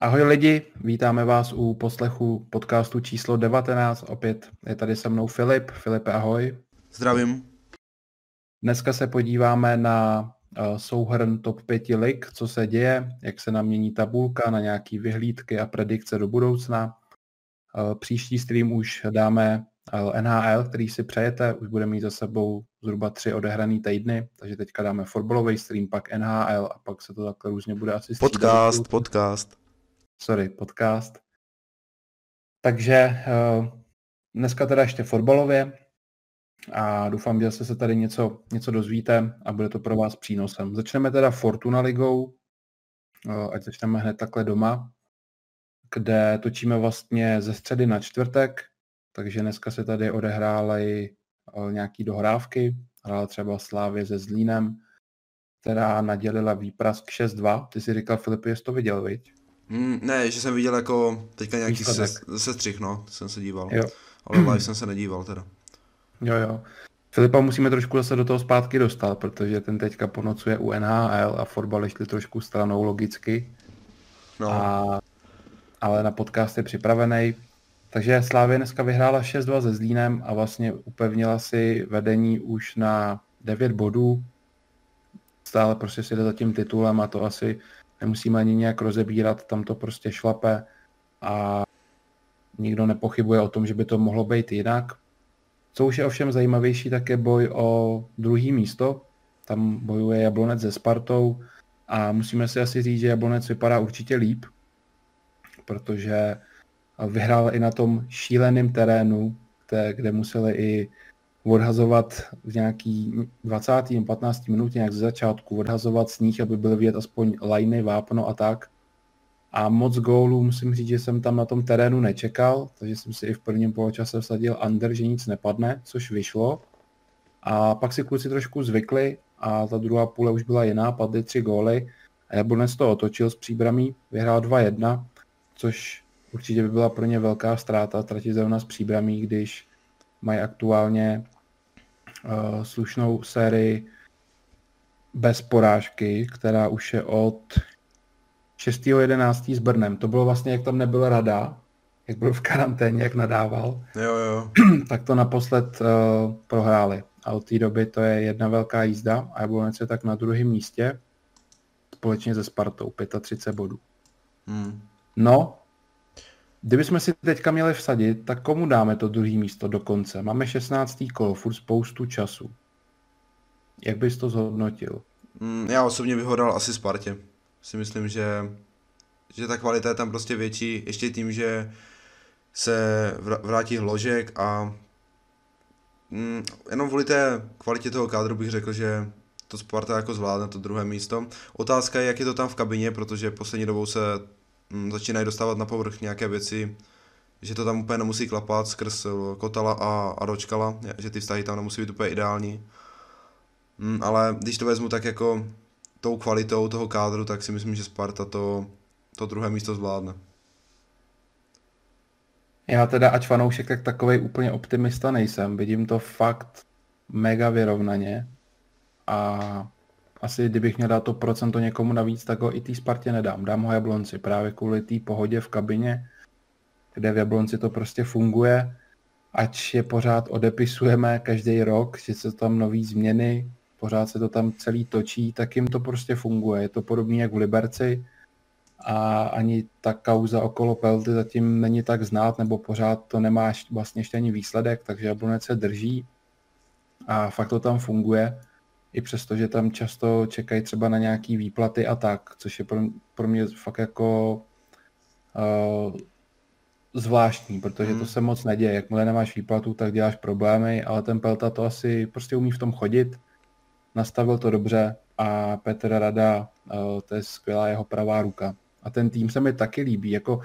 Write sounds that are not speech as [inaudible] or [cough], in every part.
Ahoj lidi, vítáme vás u poslechu podcastu číslo 19. Opět je tady se mnou Filip. Filipe, ahoj. Zdravím. Dneska se podíváme na uh, souhrn top 5 lig, co se děje, jak se nám mění tabulka na nějaké vyhlídky a predikce do budoucna. Uh, příští stream už dáme uh, NHL, který si přejete, už bude mít za sebou zhruba tři odehraný týdny, takže teďka dáme fotbalový stream, pak NHL a pak se to takhle různě bude asi střídat. Podcast, podcast sorry, podcast. Takže uh, dneska teda ještě fotbalově a doufám, že se tady něco, něco dozvíte a bude to pro vás přínosem. Začneme teda Fortuna ligou, uh, ať začneme hned takhle doma, kde točíme vlastně ze středy na čtvrtek, takže dneska se tady odehrály uh, nějaký dohrávky, hrála třeba Slávě se Zlínem, která nadělila výprask 6-2. Ty si říkal, Filip, jestli to viděl, viď? Mm, ne, že jsem viděl jako teďka nějaký se, sestřih, no, jsem se díval. Jo. Ale live jsem se nedíval teda. Jo, jo. Filipa musíme trošku zase do toho zpátky dostat, protože ten teďka ponocuje u NHL a fotbal šli trošku stranou logicky. No. A, ale na podcast je připravený. Takže Slávě dneska vyhrála 6-2 se Zlínem a vlastně upevnila si vedení už na 9 bodů. Stále prostě si jde za tím titulem a to asi nemusíme ani nějak rozebírat, tam to prostě šlape a nikdo nepochybuje o tom, že by to mohlo být jinak. Co už je ovšem zajímavější, tak je boj o druhý místo. Tam bojuje Jablonec se Spartou a musíme si asi říct, že Jablonec vypadá určitě líp, protože vyhrál i na tom šíleném terénu, kde, kde museli i odhazovat v nějaký 20. 15. minutě nějak ze začátku, odhazovat sníh, aby byl vidět aspoň lajny, vápno a tak. A moc gólů musím říct, že jsem tam na tom terénu nečekal, takže jsem si i v prvním poločase vsadil under, že nic nepadne, což vyšlo. A pak si kluci trošku zvykli a ta druhá půle už byla jiná, padly tři góly. A Jablonec to otočil s příbramí, vyhrál 2-1, což určitě by byla pro ně velká ztráta, tratit zrovna z příbramí, když mají aktuálně uh, slušnou sérii bez porážky, která už je od 6.11. s Brnem. To bylo vlastně, jak tam nebyl rada, jak byl v karanténě, jak nadával. Jo, jo. [clears throat] tak to naposled uh, prohráli. A od té doby to je jedna velká jízda a Jablonec je tak na druhém místě společně se Spartou, 35 bodů. Hmm. No, Kdybychom si teďka měli vsadit, tak komu dáme to druhé místo do konce? Máme 16. kolo, furt spoustu času. Jak bys to zhodnotil? Mm, já osobně bych ho dal asi Spartě. Si myslím, že, že ta kvalita je tam prostě větší, ještě tím, že se vrátí hložek a mm, jenom kvůli té kvalitě toho kádru bych řekl, že to Sparta jako zvládne to druhé místo. Otázka je, jak je to tam v kabině, protože poslední dobou se začínají dostávat na povrch nějaké věci, že to tam úplně nemusí klapat skrz eh, Kotala a, a Dočkala, že ty vztahy tam nemusí být úplně ideální. Mm, ale když to vezmu tak jako tou kvalitou toho kádru, tak si myslím, že Sparta to, to druhé místo zvládne. Já teda, ať fanoušek, tak takový úplně optimista nejsem. Vidím to fakt mega vyrovnaně a asi kdybych měl dát to procento někomu navíc, tak ho i té Spartě nedám. Dám ho Jablonci právě kvůli té pohodě v kabině, kde v Jablonci to prostě funguje, ať je pořád odepisujeme každý rok, že se tam nový změny, pořád se to tam celý točí, tak jim to prostě funguje. Je to podobné jak v Liberci a ani ta kauza okolo Pelty zatím není tak znát, nebo pořád to nemá vlastně ještě ani výsledek, takže Jablonec se drží a fakt to tam funguje i přesto, že tam často čekají třeba na nějaký výplaty a tak, což je pro, pro mě fakt jako uh, zvláštní, protože hmm. to se moc neděje. Jakmile nemáš výplatu, tak děláš problémy, ale ten Pelta to asi prostě umí v tom chodit, nastavil to dobře a Petr Rada, uh, to je skvělá jeho pravá ruka. A ten tým se mi taky líbí, jako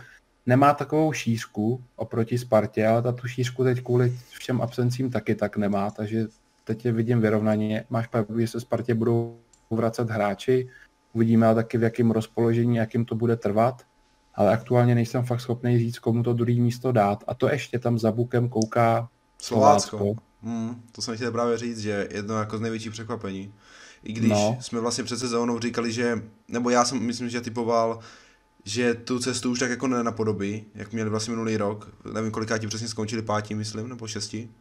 nemá takovou šířku oproti Spartě, ale ta tu šířku teď kvůli všem absencím taky tak nemá, takže teď je vidím vyrovnaně. Máš pravdu, že se Spartě budou vracet hráči, uvidíme ale taky v jakém rozpoložení, jakým to bude trvat, ale aktuálně nejsem fakt schopný říct, komu to druhý místo dát. A to ještě tam za bukem kouká Slovácko. Slovácko. Hmm, to jsem chtěl právě říct, že jedno jako z největších překvapení. I když no. jsme vlastně před sezónou říkali, že, nebo já jsem myslím, že typoval, že tu cestu už tak jako nenapodobí, jak měli vlastně minulý rok. Nevím, koliká ti přesně skončili, pátí, myslím, nebo šestí.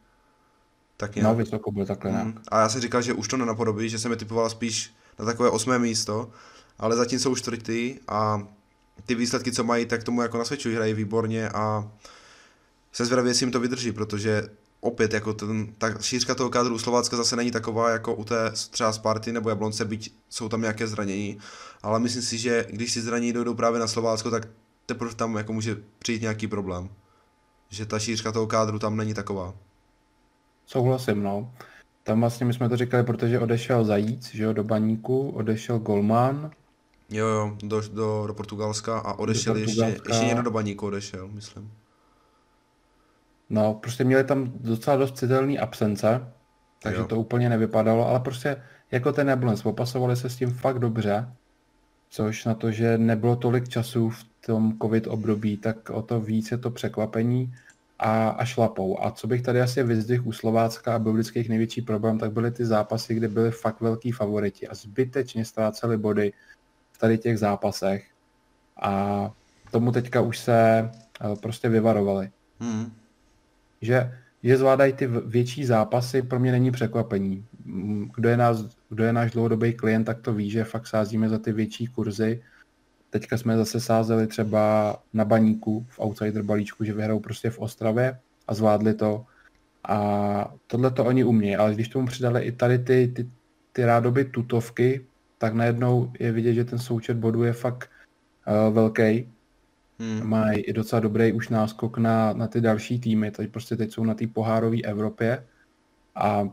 Tak nějak. No, vysoko byl takhle mm. A já jsem říkal, že už to nenapodobí, že jsem je typoval spíš na takové osmé místo, ale zatím jsou čtvrtý a ty výsledky, co mají, tak tomu jako nasvědčují, hrají výborně a se zvědavě si jim to vydrží, protože opět jako ten, ta šířka toho kádru Slovácka zase není taková jako u té třeba Sparty nebo Jablonce, byť jsou tam nějaké zranění, ale myslím si, že když si zraní dojdou právě na Slovácko, tak teprve tam jako může přijít nějaký problém. Že ta šířka toho kádru tam není taková. Souhlasím, no. Tam vlastně my jsme to říkali, protože odešel Zajíc, že jo, do baníku, odešel Golman. Jo, jo, do, do, do Portugalska a odešel do Portugalska. ještě, ještě někdo do baníku odešel, myslím. No, prostě měli tam docela dost citelný absence, takže jo. to úplně nevypadalo, ale prostě jako ten Neblens, popasovali se s tím fakt dobře, což na to, že nebylo tolik času v tom covid období, tak o to víc je to překvapení a, a šlapou. A co bych tady asi vyzdvihl u Slovácka a byl vždycky jejich největší problém, tak byly ty zápasy, kde byly fakt velký favoriti a zbytečně ztráceli body v tady těch zápasech. A tomu teďka už se eh, prostě vyvarovali. Hmm že, že zvládají ty větší zápasy, pro mě není překvapení. Kdo je, nás, kdo je náš dlouhodobý klient, tak to ví, že fakt sázíme za ty větší kurzy. Teďka jsme zase sázeli třeba na baníku v outsider balíčku, že vyhrajou prostě v Ostravě a zvládli to. A tohle to oni umějí, ale když tomu přidali i tady ty, ty, ty rádoby tutovky, tak najednou je vidět, že ten součet bodů je fakt uh, velký Hmm. Mají i docela dobrý už náskok na, na ty další týmy, teď prostě teď jsou na té pohárové Evropě a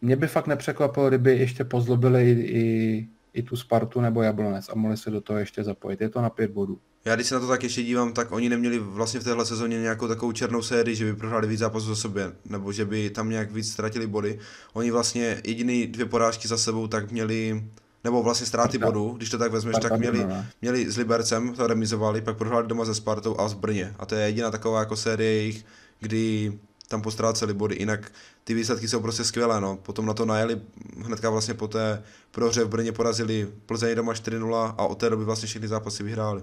mě by fakt nepřekvapilo, kdyby ještě pozlobili i, i, i tu Spartu nebo Jablonec a mohli se do toho ještě zapojit. Je to na pět bodů. Já když se na to tak ještě dívám, tak oni neměli vlastně v téhle sezóně nějakou takovou černou sérii, že by prohráli víc zápasů za sobě, nebo že by tam nějak víc ztratili body. Oni vlastně jediný dvě porážky za sebou tak měli nebo vlastně ztráty bodů, když to tak vezmeš, tak měli, měli s Libercem, to remizovali, pak prohráli doma se Spartou a z Brně. A to je jediná taková jako série jejich, kdy tam postráceli body, jinak ty výsledky jsou prostě skvělé, no. Potom na to najeli, hnedka vlastně po té prohře v Brně porazili Plzeň doma 4-0 a od té doby vlastně všechny zápasy vyhráli.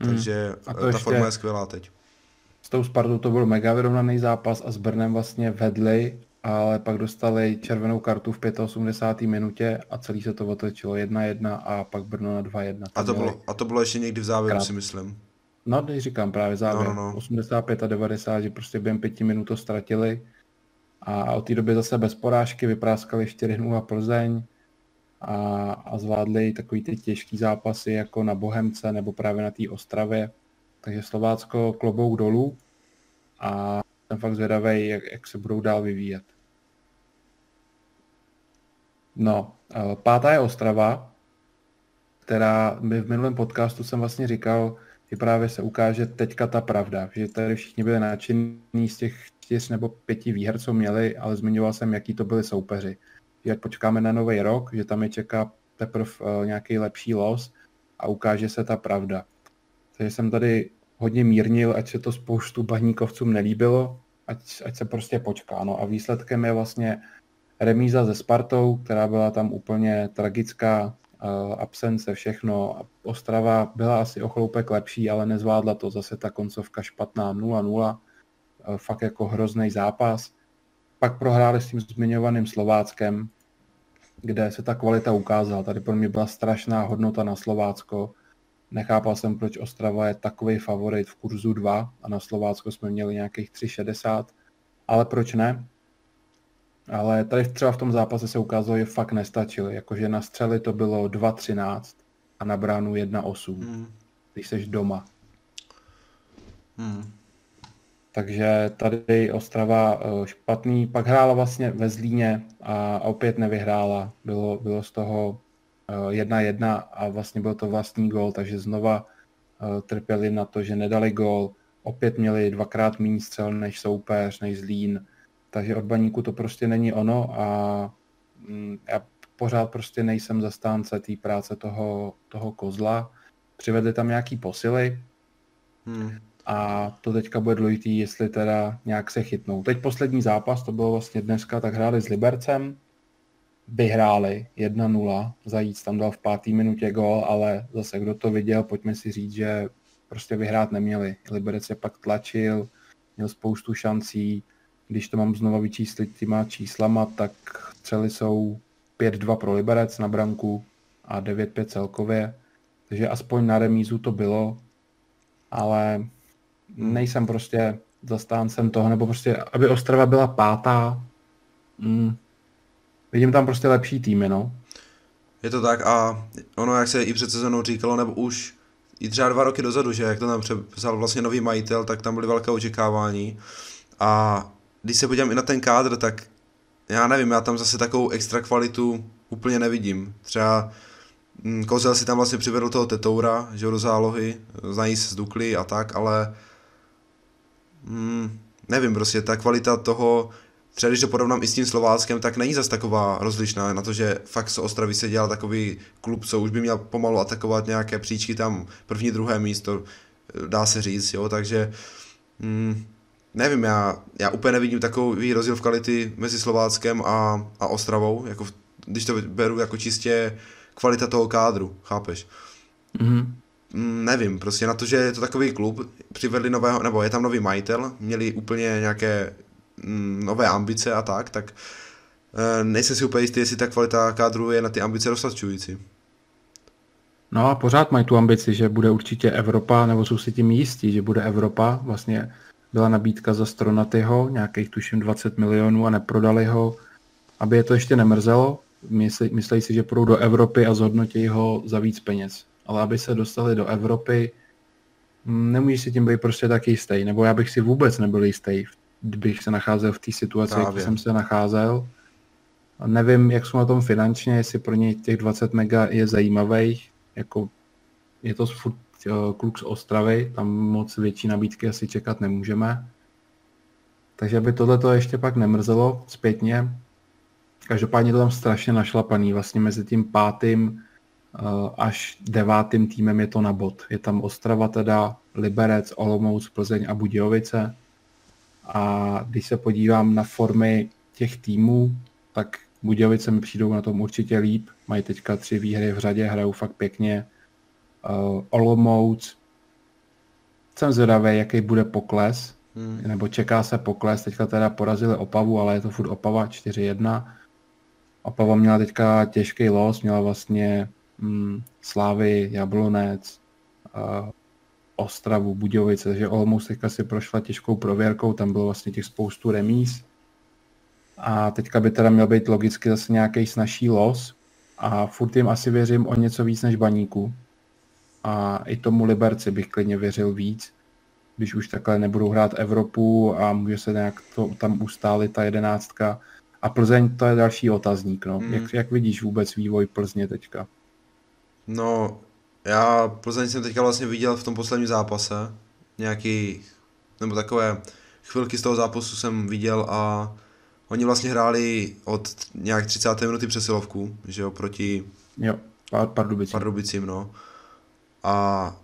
Mm. Takže a to ta ještě... forma je skvělá teď. S tou Spartou to byl mega vyrovnaný zápas a s Brnem vlastně vedli ale pak dostali červenou kartu v 85. minutě a celý se to otočilo 1-1 a pak Brno na 2-1. A to, bylo, a to bylo ještě někdy v závěru, krát. si myslím. No, když říkám právě závěr, no, no, no. 85 a 90, že prostě během pěti minut to ztratili a od té doby zase bez porážky vypráskali 4-0 Plzeň a, a zvládli takový ty těžký zápasy jako na Bohemce nebo právě na té Ostravě. Takže Slovácko klobouk dolů a jsem fakt zvědavý, jak, jak se budou dál vyvíjet. No, pátá je Ostrava, která by v minulém podcastu jsem vlastně říkal, že právě se ukáže teďka ta pravda, že tady všichni byli nadšení z těch čtyř nebo pěti výher, co měli, ale zmiňoval jsem, jaký to byli soupeři. Že počkáme na nový rok, že tam je čeká teprve uh, nějaký lepší los a ukáže se ta pravda. Takže jsem tady hodně mírnil, ať se to spoustu baníkovcům nelíbilo, ať, ať se prostě počká. No a výsledkem je vlastně remíza se Spartou, která byla tam úplně tragická, absence, všechno. Ostrava byla asi o chloupek lepší, ale nezvládla to. Zase ta koncovka špatná 0-0. Fakt jako hrozný zápas. Pak prohráli s tím zmiňovaným Slováckem, kde se ta kvalita ukázala. Tady pro mě byla strašná hodnota na Slovácko. Nechápal jsem, proč Ostrava je takový favorit v kurzu 2 a na Slovácko jsme měli nějakých 3,60. Ale proč ne? Ale tady třeba v tom zápase se ukázalo, že fakt nestačili. Jakože na střely to bylo 2-13 a na bránu 1-8, hmm. když seš doma. Hmm. Takže tady Ostrava eh, špatný, pak hrála vlastně ve Zlíně a opět nevyhrála. Bylo, bylo z toho 1-1 eh, a vlastně byl to vlastní gol, takže znova eh, trpěli na to, že nedali gol. Opět měli dvakrát méně střel než soupeř, než Zlín takže od baníku to prostě není ono a mm, já pořád prostě nejsem zastánce té práce toho, toho kozla. Přivedli tam nějaký posily hmm. a to teďka bude dlouhý, jestli teda nějak se chytnou. Teď poslední zápas, to bylo vlastně dneska, tak hráli s Libercem vyhráli 1-0, Zajíc tam dal v pátý minutě gol, ale zase kdo to viděl, pojďme si říct, že prostě vyhrát neměli. Liberec se pak tlačil, měl spoustu šancí, když to mám znova vyčíslit těma číslama, tak střely jsou 5-2 pro Liberec na branku a 9-5 celkově, takže aspoň na remízu to bylo, ale nejsem prostě zastáncem toho, nebo prostě, aby Ostrava byla pátá, mm, vidím tam prostě lepší týmy, no. Je to tak a ono, jak se i před sezónou říkalo, nebo už i třeba dva roky dozadu, že jak to tam přepsal vlastně nový majitel, tak tam byly velké očekávání. A když se podívám i na ten kádr, tak já nevím, já tam zase takovou extra kvalitu úplně nevidím. Třeba mm, Kozel si tam vlastně přivedl toho Tetoura, že do zálohy, znají se z Dukly a tak, ale mm, nevím, prostě ta kvalita toho, třeba když to porovnám i s tím Slováckem, tak není zas taková rozlišná na to, že fakt z Ostravy se dělal takový klub, co už by měl pomalu atakovat nějaké příčky tam první, druhé místo, dá se říct, jo, takže mm, nevím, já, já úplně nevidím takový rozdíl v kvality mezi Slováckem a, a Ostravou, jako v, když to beru jako čistě kvalita toho kádru, chápeš? Mm-hmm. Nevím, prostě na to, že je to takový klub, přivedli nového, nebo je tam nový majitel, měli úplně nějaké mm, nové ambice a tak, tak e, nejsem si úplně jistý, jestli ta kvalita kádru je na ty ambice dostačující. No a pořád mají tu ambici, že bude určitě Evropa, nebo jsou si tím jistí, že bude Evropa, vlastně byla nabídka za Stronatyho, nějakých tuším 20 milionů a neprodali ho, aby je to ještě nemrzelo. Myslí, myslí si, že půjdou do Evropy a zhodnotí ho za víc peněz. Ale aby se dostali do Evropy, mm, nemůžeš si tím být prostě tak jistý. Nebo já bych si vůbec nebyl jistý, kdybych se nacházel v té situaci, jak jsem se nacházel. A nevím, jak jsou na tom finančně, jestli pro něj těch 20 mega je zajímavých. Jako je to furt kluk z Ostravy, tam moc větší nabídky asi čekat nemůžeme. Takže by tohle to ještě pak nemrzelo zpětně. Každopádně to tam strašně našlapaný. Vlastně mezi tím pátým eh, až devátým týmem je to na bod. Je tam Ostrava teda, Liberec, Olomouc, Plzeň a Budějovice. A když se podívám na formy těch týmů, tak Budějovice mi přijdou na tom určitě líp. Mají teďka tři výhry v řadě, hrajou fakt pěkně uh, Olomouc. Jsem zvědavý, jaký bude pokles, hmm. nebo čeká se pokles. Teďka teda porazili Opavu, ale je to furt Opava 4-1. Opava měla teďka těžký los, měla vlastně mm, Slávy, Jablonec, uh, Ostravu, Budějovice, takže Olomouc teďka si prošla těžkou prověrkou, tam bylo vlastně těch spoustu remíz. A teďka by teda měl být logicky zase nějaký snažší los. A furt jim asi věřím o něco víc než baníku, a i tomu Liberci bych klidně věřil víc, když už takhle nebudou hrát Evropu a může se nějak to, tam ustálit ta jedenáctka. A Plzeň to je další otazník. No. Hmm. Jak, jak vidíš vůbec vývoj Plzně teďka? No, já Plzeň jsem teďka vlastně viděl v tom posledním zápase. Nějaký, nebo takové chvilky z toho zápasu jsem viděl a oni vlastně hráli od nějak 30. minuty přesilovku, že jo, proti jo, Pardubicím. Pardubicím, no a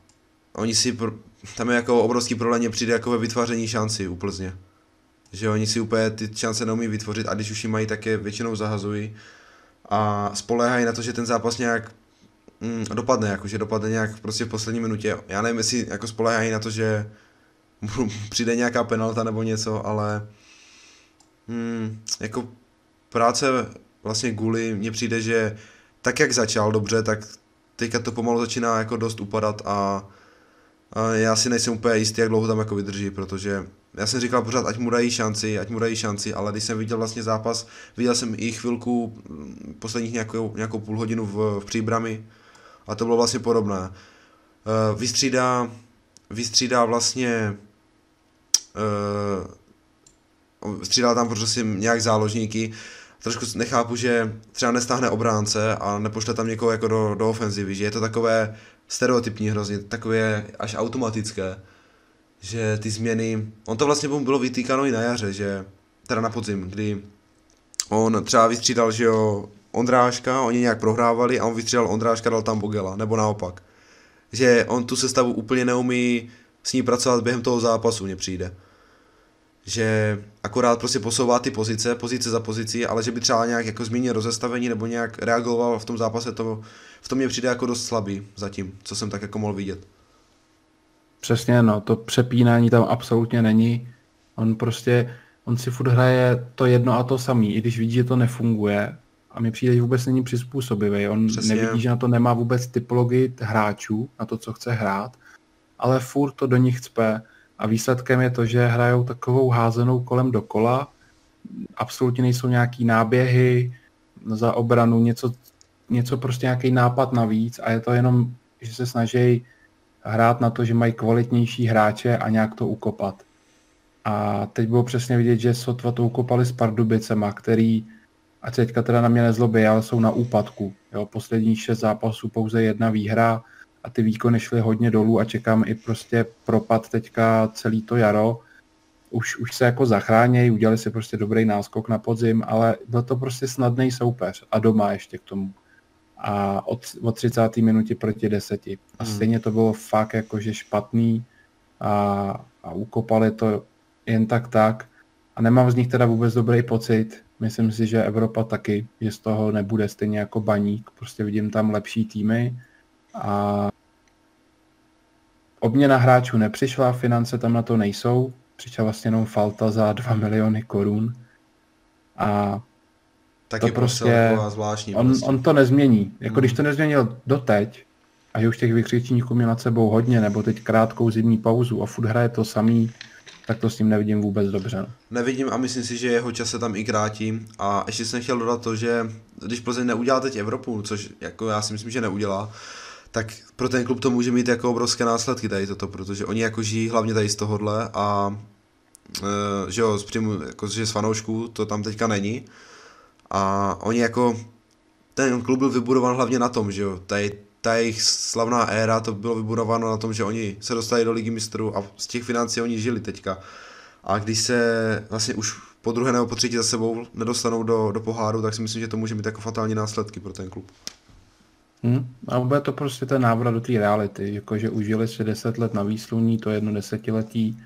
oni si, tam je jako obrovský problém, přijde jako ve vytváření šanci u Plzně. Že oni si úplně ty šance neumí vytvořit a když už ji mají, tak je většinou zahazují a spoléhají na to, že ten zápas nějak mm, dopadne, jako, že dopadne nějak prostě v poslední minutě. Já nevím, jestli jako spoléhají na to, že [laughs] přijde nějaká penalta nebo něco, ale mm, jako práce vlastně Guli mně přijde, že tak jak začal dobře, tak teďka to pomalu začíná jako dost upadat a, a já si nejsem úplně jistý, jak dlouho tam jako vydrží, protože já jsem říkal pořád, ať mu dají šanci, ať mu dají šanci, ale když jsem viděl vlastně zápas, viděl jsem i chvilku, mm, posledních nějakou, nějakou půl hodinu v, v příbrami a to bylo vlastně podobné. Uh, vystřídá, vystřídá vlastně uh, střídal tam prostě nějak záložníky, trošku nechápu, že třeba nestáhne obránce a nepošle tam někoho jako do, do ofenzivy, že je to takové stereotypní hrozně, takové až automatické, že ty změny, on to vlastně bylo vytýkáno i na jaře, že teda na podzim, kdy on třeba vystřídal, že jo, Ondráška, oni nějak prohrávali a on vystřídal Ondráška, dal tam Bogela, nebo naopak. Že on tu sestavu úplně neumí s ní pracovat během toho zápasu, mně přijde. Že akorát prostě posouvá ty pozice, pozice za pozici, ale že by třeba nějak jako změnil rozestavení nebo nějak reagoval v tom zápase, to v tom mě přijde jako dost slabý zatím, co jsem tak jako mohl vidět. Přesně, no, to přepínání tam absolutně není. On prostě, on si furt hraje to jedno a to samý, i když vidí, že to nefunguje. A mi přijde, že vůbec není přizpůsobivý. On Přesně. nevidí, že na to nemá vůbec typologii hráčů, na to, co chce hrát, ale furt to do nich cpe. A výsledkem je to, že hrajou takovou házenou kolem dokola, absolutně nejsou nějaký náběhy za obranu, něco, něco prostě nějaký nápad navíc a je to jenom, že se snaží hrát na to, že mají kvalitnější hráče a nějak to ukopat. A teď bylo přesně vidět, že sotva to ukopali s Pardubicema, který, a teďka teda na mě nezlobí, ale jsou na úpadku. Jo, posledních šest zápasů pouze jedna výhra a ty výkony šly hodně dolů a čekám i prostě propad teďka celý to jaro. Už, už se jako zachránějí, udělali si prostě dobrý náskok na podzim, ale byl to prostě snadný soupeř a doma ještě k tomu a od, od 30. minutě proti 10. A hmm. stejně to bylo fakt jakože špatný a, a ukopali to jen tak tak. A nemám z nich teda vůbec dobrý pocit. Myslím si, že Evropa taky, že z toho nebude stejně jako baník. Prostě vidím tam lepší týmy a obměna hráčů nepřišla, finance tam na to nejsou. Přišla vlastně jenom Falta za 2 miliony korun. A Taky to prostě, zvláštní. On, prostě. on to nezmění. Jako hmm. když to nezměnil doteď, a že už těch vykřičníků měl nad sebou hodně, nebo teď krátkou zimní pauzu a furt hraje to samý, tak to s tím nevidím vůbec dobře. No. Nevidím a myslím si, že jeho čas se tam i krátí. A ještě jsem chtěl dodat to, že když Plzeň neudělá teď Evropu, což jako já si myslím, že neudělá, tak pro ten klub to může mít jako obrovské následky tady toto, protože oni jako žijí hlavně tady z tohohle a e, že jo, z příjmu, jako, že z fanoušků to tam teďka není a oni jako, ten klub byl vybudován hlavně na tom, že jo, tady ta jejich slavná éra, to bylo vybudováno na tom, že oni se dostali do ligy mistrů a z těch financí oni žili teďka. A když se vlastně už po druhé nebo po třetí za sebou nedostanou do, do poháru, tak si myslím, že to může mít jako fatální následky pro ten klub. Hmm. A bude to prostě ten návrat do té reality, jakože užili si deset let na výsluní, to jedno desetiletí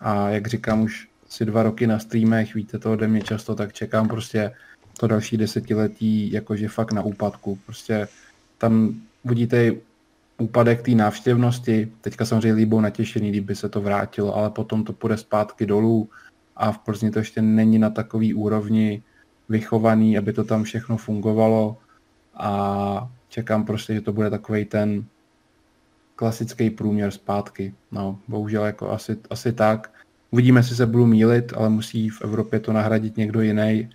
a jak říkám, už si dva roky na streamech, víte to ode mě často, tak čekám prostě to další desetiletí jakože fakt na úpadku. Prostě tam budíte úpadek té návštěvnosti, teďka samozřejmě líbou natěšený, kdyby se to vrátilo, ale potom to půjde zpátky dolů a v Plzni to ještě není na takový úrovni vychovaný, aby to tam všechno fungovalo a čekám prostě, že to bude takový ten klasický průměr zpátky. No, bohužel jako asi, asi tak. Uvidíme, jestli se budu mílit, ale musí v Evropě to nahradit někdo jiný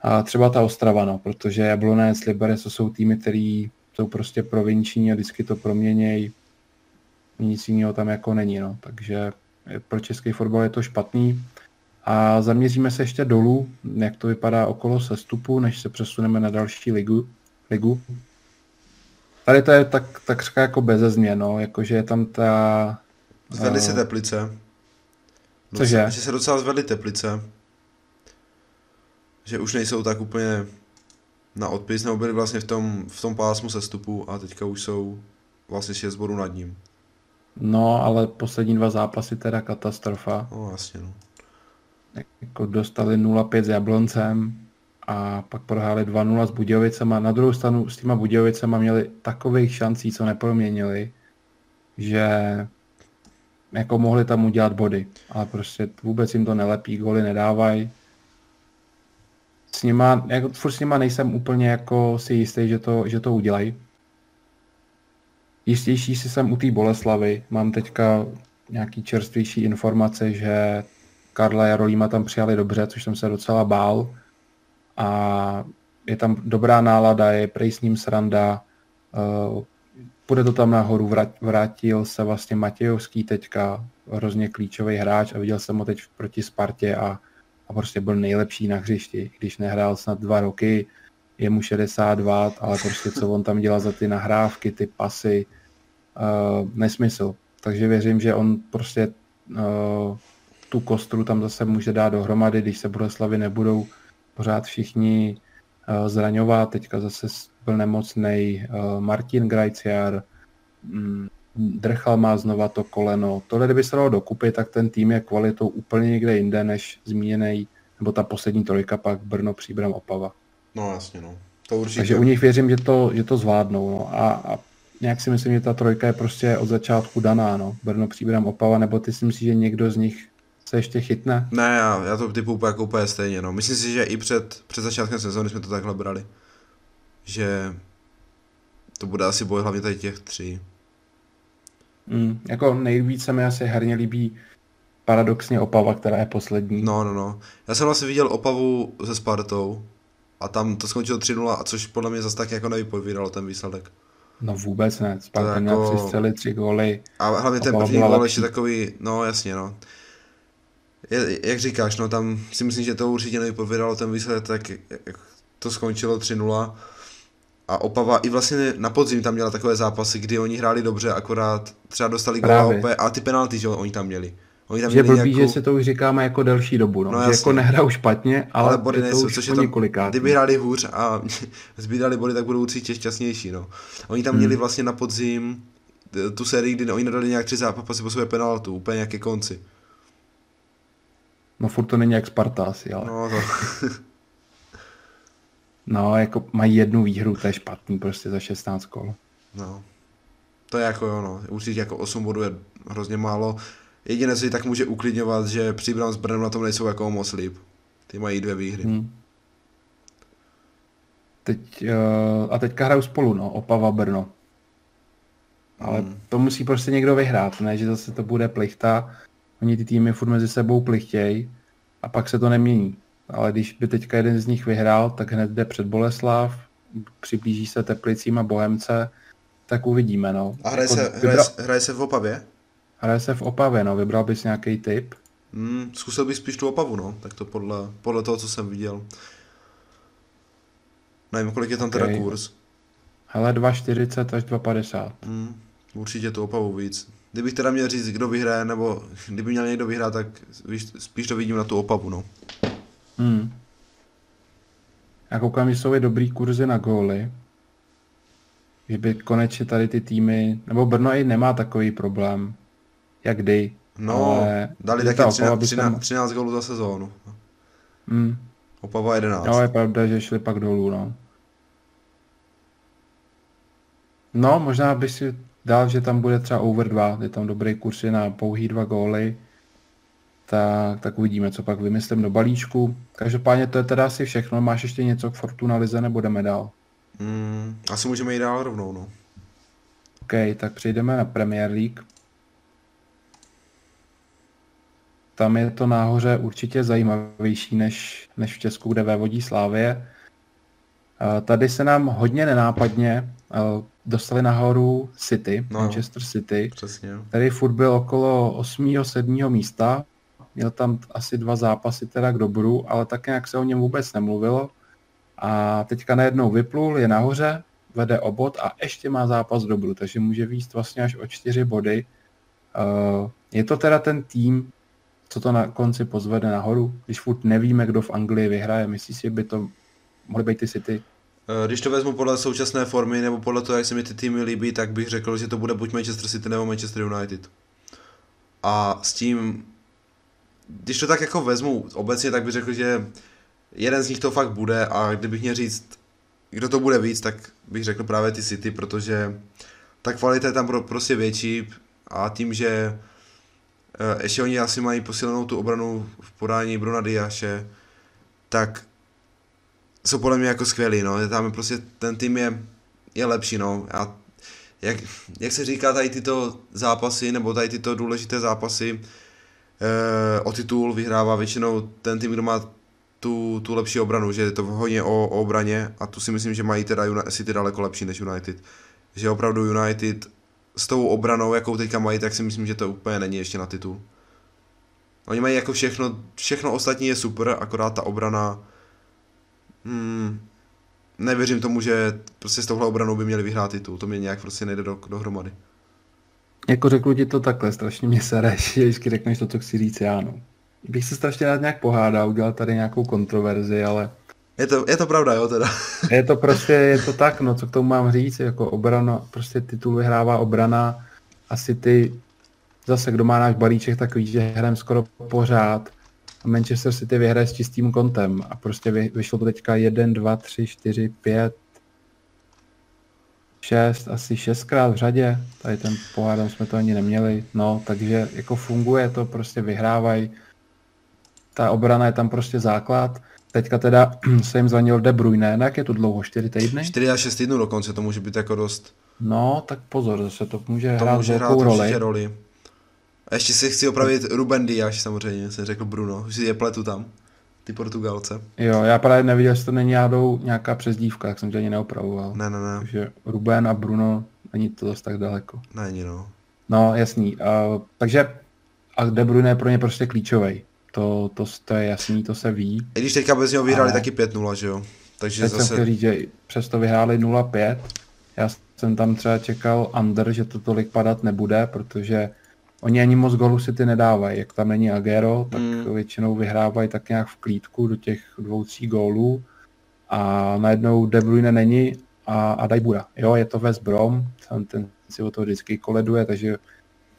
a třeba ta Ostrava, no, protože Jablonec, Liberec, to jsou týmy, které jsou prostě provinční a vždycky to proměnějí. Nic jiného tam jako není, no. Takže pro český fotbal je to špatný. A zaměříme se ještě dolů, jak to vypadá okolo sestupu, než se přesuneme na další ligu. Ligu. Tady to je tak, tak jako bez změn, no, jakože je tam ta... Zvedly se teplice. Cože? Že se docela zvedly teplice že už nejsou tak úplně na odpis, nebo byli vlastně v tom, v tom pásmu sestupu a teďka už jsou vlastně 6 bodů nad ním. No, ale poslední dva zápasy teda katastrofa. No, jasně, no. Jako dostali 0-5 s Jabloncem a pak prohráli 2-0 s Budějovicema. Na druhou stranu s těma Budějovicema měli takových šancí, co neproměnili, že jako mohli tam udělat body, ale prostě vůbec jim to nelepí, goly nedávají s nima, jako furt s nima nejsem úplně jako si jistý, že to, že to udělají. Jistější si jsem u té Boleslavy. Mám teďka nějaký čerstvější informace, že Karla Jarolíma tam přijali dobře, což jsem se docela bál. A je tam dobrá nálada, je prej s ním sranda. Uh, půjde to tam nahoru, vrátil se vlastně Matějovský teďka, hrozně klíčový hráč a viděl jsem ho teď proti Spartě a a prostě byl nejlepší na hřišti. Když nehrál snad dva roky, je mu 62, ale prostě co on tam dělá za ty nahrávky, ty pasy, uh, nesmysl. Takže věřím, že on prostě uh, tu kostru tam zase může dát dohromady, když se Boleslavy nebudou pořád všichni uh, zraňovat. Teďka zase byl nemocný uh, Martin Grajciar, um, Drchal má znova to koleno. Tohle, kdyby se dalo dokupit, tak ten tým je kvalitou úplně někde jinde, než zmíněný, nebo ta poslední trojka pak Brno, Příbram, Opava. No jasně, no. To určitě. Takže u nich věřím, že to, že to zvládnou. No. A, a nějak si myslím, že ta trojka je prostě od začátku daná. No. Brno, Příbram, Opava, nebo ty si myslíš, že někdo z nich se ještě chytne? Ne, já, já to typu úplně, jako úplně stejně. No. Myslím si, že i před, před začátkem sezóny jsme to takhle brali. Že to bude asi boj hlavně tady těch tří. Mm, jako nejvíce mi asi herně líbí paradoxně Opava, která je poslední. No, no, no. Já jsem vlastně viděl Opavu se Spartou a tam to skončilo 3-0, a což podle mě zase tak jako nevypovídalo ten výsledek. No vůbec ne. Sparta jako... měl tři střely, tři góly. A hlavně ten první gól ještě takový, no jasně, no. Jak říkáš, no tam si myslím, že to určitě nevypovídalo ten výsledek, tak to skončilo 3-0 a Opava i vlastně na podzim tam měla takové zápasy, kdy oni hráli dobře, akorát třeba dostali góla a ty penalty, že oni tam měli. Oni tam že blbý, nějakou... že se to už říkáme jako delší dobu, no. no že jako nehrajou špatně, ale, ale body nejsou, což je tam, kdyby hráli hůř a [laughs] zbýdali body, tak budou určitě šťastnější, no. Oni tam hmm. měli vlastně na podzim eh, tu sérii, kdy oni nedali nějak tři zápasy po své penaltu, úplně nějaké konci. No furt to není jak Sparta asi, ale... No, to... [laughs] no, jako mají jednu výhru, to je špatný prostě za 16 kol. No. To je jako jo, no. Určitě jako 8 bodů je hrozně málo. Jediné, co tak může uklidňovat, že Příbram s Brnem na tom nejsou jako moc líp. Ty mají dvě výhry. Hmm. Teď, uh, a teďka hrajou spolu, no, Opava Brno. Ale hmm. to musí prostě někdo vyhrát, ne, že zase to bude plichta. Oni ty týmy furt mezi sebou plichtějí a pak se to nemění. Ale když by teďka jeden z nich vyhrál, tak hned jde před Boleslav, přiblíží se Teplicím a Bohemce, tak uvidíme, no. A hraje, jako se, hraje, hraje se v Opavě? Hraje se v Opavě, no. Vybral bys nějaký typ? Hmm, zkusil bych spíš tu Opavu, no. Tak to podle, podle toho, co jsem viděl. Nevím, kolik je tam okay. teda kurz. Hele, 2,40 až 2,50. Hmm, určitě tu Opavu víc. Kdybych teda měl říct, kdo vyhraje, nebo kdyby měl někdo vyhrát, tak víš, spíš to vidím na tu Opavu, no. Hmm. Já koukám, že jsou i dobrý kurzy na góly. Že by konečně tady ty týmy, nebo Brno i nemá takový problém jak kdy. No, ale dali taky 13, 13, 13 gólů za sezónu. Hmm. Opava 11. No, je pravda, že šli pak dolů, no. No, možná by si dal, že tam bude třeba over 2, je tam dobrý kurz na pouhý dva góly, tak, tak uvidíme, co pak vymyslím do balíčku. Každopádně to je teda asi všechno. Máš ještě něco k Fortuna Lize nebo jdeme dál? Mm, asi můžeme jít dál rovnou, no. OK, tak přejdeme na Premier League. tam je to náhoře určitě zajímavější než, než v Česku, kde vévodí Slávě. Tady se nám hodně nenápadně dostali nahoru City, no, Manchester City, přesně. který furt byl okolo 8. 7. místa. Měl tam asi dva zápasy teda k dobru, ale tak nějak se o něm vůbec nemluvilo. A teďka najednou vyplul, je nahoře, vede obod a ještě má zápas dobru, takže může výst vlastně až o čtyři body. Je to teda ten tým, co to na konci pozvede nahoru, když furt nevíme, kdo v Anglii vyhraje. Myslíš si, by to mohly být ty City? Eh, když to vezmu podle současné formy nebo podle toho, jak se mi ty týmy líbí, tak bych řekl, že to bude buď Manchester City nebo Manchester United. A s tím, když to tak jako vezmu obecně, tak bych řekl, že jeden z nich to fakt bude a kdybych měl říct, kdo to bude víc, tak bych řekl právě ty City, protože ta kvalita je tam prostě větší a tím, že Eh, ještě oni asi mají posílenou tu obranu v podání Bruna Diaše, tak jsou podle mě jako skvělí, no, tam je prostě, ten tým je, je lepší, no, a jak, jak se říká tady tyto zápasy, nebo tady tyto důležité zápasy e, o titul vyhrává většinou ten tým, kdo má tu, tu lepší obranu, že je to hodně o, o obraně a tu si myslím, že mají teda City daleko lepší než United. Že opravdu United s tou obranou, jakou teďka mají, tak si myslím, že to úplně není ještě na titul. Oni mají jako všechno, všechno ostatní je super, akorát ta obrana, hmm, nevěřím tomu, že prostě s touhle obranou by měli vyhrát titul, to mě nějak prostě nejde do, dohromady. Jako řeknu ti to takhle, strašně mě sereš, [laughs] že vždycky řekneš to, co chci říct já, no. Bych se strašně rád nějak pohádal, udělal tady nějakou kontroverzi, ale je to, je to pravda, jo, teda. [laughs] Je to prostě, je to tak, no, co k tomu mám říct, jako obrana, prostě titul vyhrává obrana, asi ty, zase kdo má náš balíček takový, že hrajeme skoro pořád Manchester City vyhraje s čistým kontem a prostě vy, vyšlo to teďka 1, 2, 3, 4, 5, 6, asi šestkrát v řadě, tady ten pohádem jsme to ani neměli, no, takže jako funguje to, prostě vyhrávají, ta obrana je tam prostě základ, teďka teda [clears throat] se jim zvanil De Bruyne, jak je to dlouho, 4 týdny? 4 až 6 týdnů dokonce, to může být jako dost. No, tak pozor, zase to může to hrát může hrát roli. roli. A ještě si chci opravit Ruben Díaz samozřejmě, jsem řekl Bruno, už si je pletu tam, ty Portugalce. Jo, já právě neviděl, jestli to není jádou nějaká přezdívka, tak jsem tě ani neopravoval. Ne, ne, ne. Takže Ruben a Bruno, není to dost tak daleko. Není, no. No, jasný. Uh, takže a De Bruyne je pro ně prostě klíčový. To, to, to je jasný, to se ví. I když teďka bez něho vyhráli ale... taky 5-0, že jo? Takže Teď zase... jsem chtěl říct, že přesto vyhráli 0-5. Já jsem tam třeba čekal under, že to tolik padat nebude, protože oni ani moc golů si ty nedávají. Jak tam není Agero, tak mm. většinou vyhrávají tak nějak v klídku do těch dvou, tří gólů a najednou De Bruyne není a, a daj Buda. Jo, je to West Brom, ten, ten si o to vždycky koleduje, takže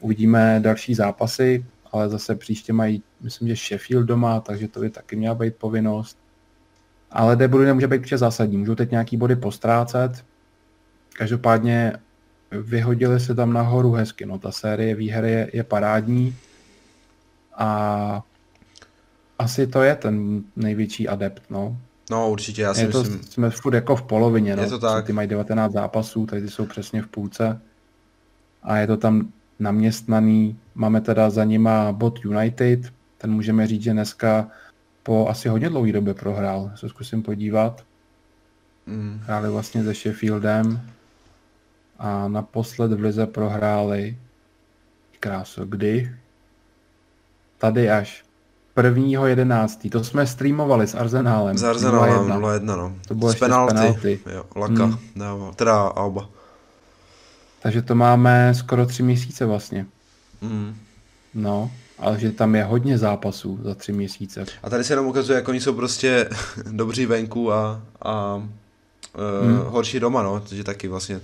uvidíme další zápasy, ale zase příště mají, myslím, že Sheffield doma, takže to by taky měla být povinnost. Ale De Bruyne může být zásadní, můžou teď nějaký body postrácet, Každopádně vyhodili se tam nahoru hezky. No, ta série výher je, je parádní a asi to je ten největší adept, no. No určitě, já si je to, myslím... Jsme furt jako v polovině, no. Je to tak. Ty mají 19 zápasů, tady jsou přesně v půlce. A je to tam naměstnaný. Máme teda za nima bot United, ten můžeme říct, že dneska po asi hodně dlouhé době prohrál. Se zkusím podívat. Mm. Hráli vlastně se Sheffieldem a naposled v Lize prohráli kráso, kdy? Tady až 1.11. To jsme streamovali s Arzenálem. S Arzenálem 0-1, no. To bylo z penalty. penalty. Jo, Laka, mm. no, teda Alba. Takže to máme skoro tři měsíce vlastně. Mm. No, ale že tam je hodně zápasů za tři měsíce. A tady se jenom ukazuje, jak oni jsou prostě [laughs] dobří venku a, a uh, mm. horší doma, no, takže taky vlastně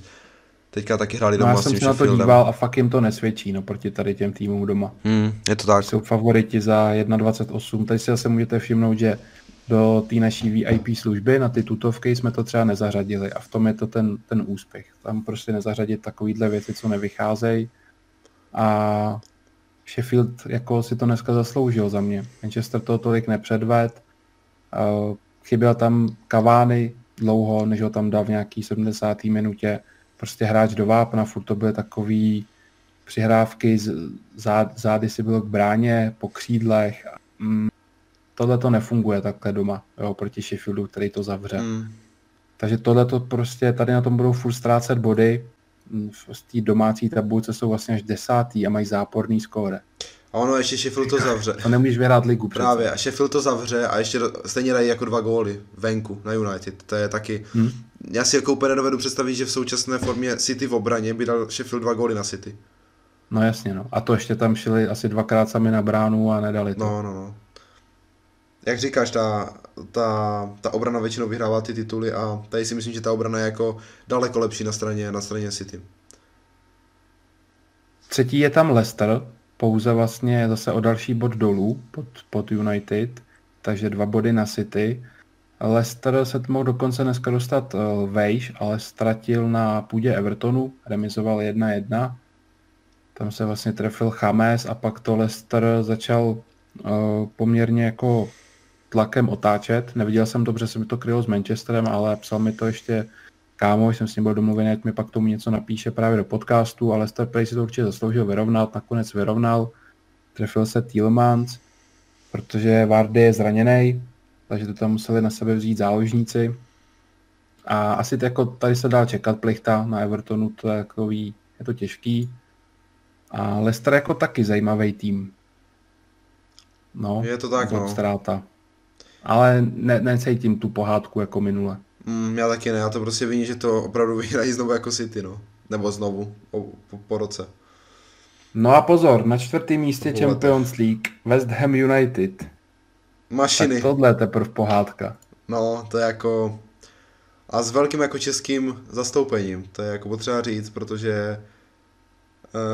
Teďka taky hráli doma no, já jsem se na to díval a fakt jim to nesvědčí, no, proti tady těm týmům doma. Hmm, je to tak. Jsou favoriti za 1.28. Tady si zase můžete všimnout, že do té naší VIP služby na ty tutovky jsme to třeba nezařadili a v tom je to ten, ten úspěch. Tam prostě nezařadit takovýhle věci, co nevycházejí a Sheffield jako si to dneska zasloužil za mě. Manchester to tolik nepředved, chyběl tam Kavány dlouho, než ho tam dal v nějaký 70. minutě prostě hráč do vápna, furt to byly takový přihrávky, zád, zády si bylo k bráně, po křídlech. Mm, tohle to nefunguje takhle doma, jo, proti Sheffieldu, který to zavře. Mm. Takže tohle to prostě, tady na tom budou furt ztrácet body, mm, v té domácí tabulce jsou vlastně až desátý a mají záporný skóre. A ono ještě Sheffield to zavře. To nemůžeš vyhrát ligu přece. Právě, a Sheffield to zavře a ještě stejně dají jako dva góly venku na United. To je taky... Hmm. Já si jako úplně nedovedu představit, že v současné formě City v obraně by dal Sheffield dva góly na City. No jasně, no. A to ještě tam šli asi dvakrát sami na bránu a nedali to. No, no, no. Jak říkáš, ta, ta, ta obrana většinou vyhrává ty tituly a tady si myslím, že ta obrana je jako daleko lepší na straně, na straně City. Třetí je tam Leicester, pouze vlastně zase o další bod dolů pod, pod United, takže dva body na City. Leicester se mohl dokonce dneska dostat uh, vejš, ale ztratil na půdě Evertonu, remizoval 1-1. Tam se vlastně trefil Chames a pak to Leicester začal uh, poměrně jako tlakem otáčet. Neviděl jsem dobře, se mi to krylo s Manchesterem, ale psal mi to ještě kámo, jsem s ním byl domluvený, ať mi pak tomu něco napíše právě do podcastu, ale Lester Play si to určitě zasloužil vyrovnat, nakonec vyrovnal, trefil se Tillmans, protože Vardy je zraněný, takže to tam museli na sebe vzít záložníci. A asi jako tady se dá čekat plichta na Evertonu, to je takový, je to těžký. A Leicester jako taky zajímavý tým. No, je to tak, no. Ztráta. Ale ne, necítím tu pohádku jako minule. Mm, já taky ne, já to prostě vím, že to opravdu [laughs] vyhrají znovu jako City, no. Nebo znovu, o, po, po roce. No a pozor, na čtvrtém místě Champions League West Ham United. Mašiny. Tak tohle je teprve pohádka. No, to je jako... A s velkým jako českým zastoupením, to je jako potřeba říct, protože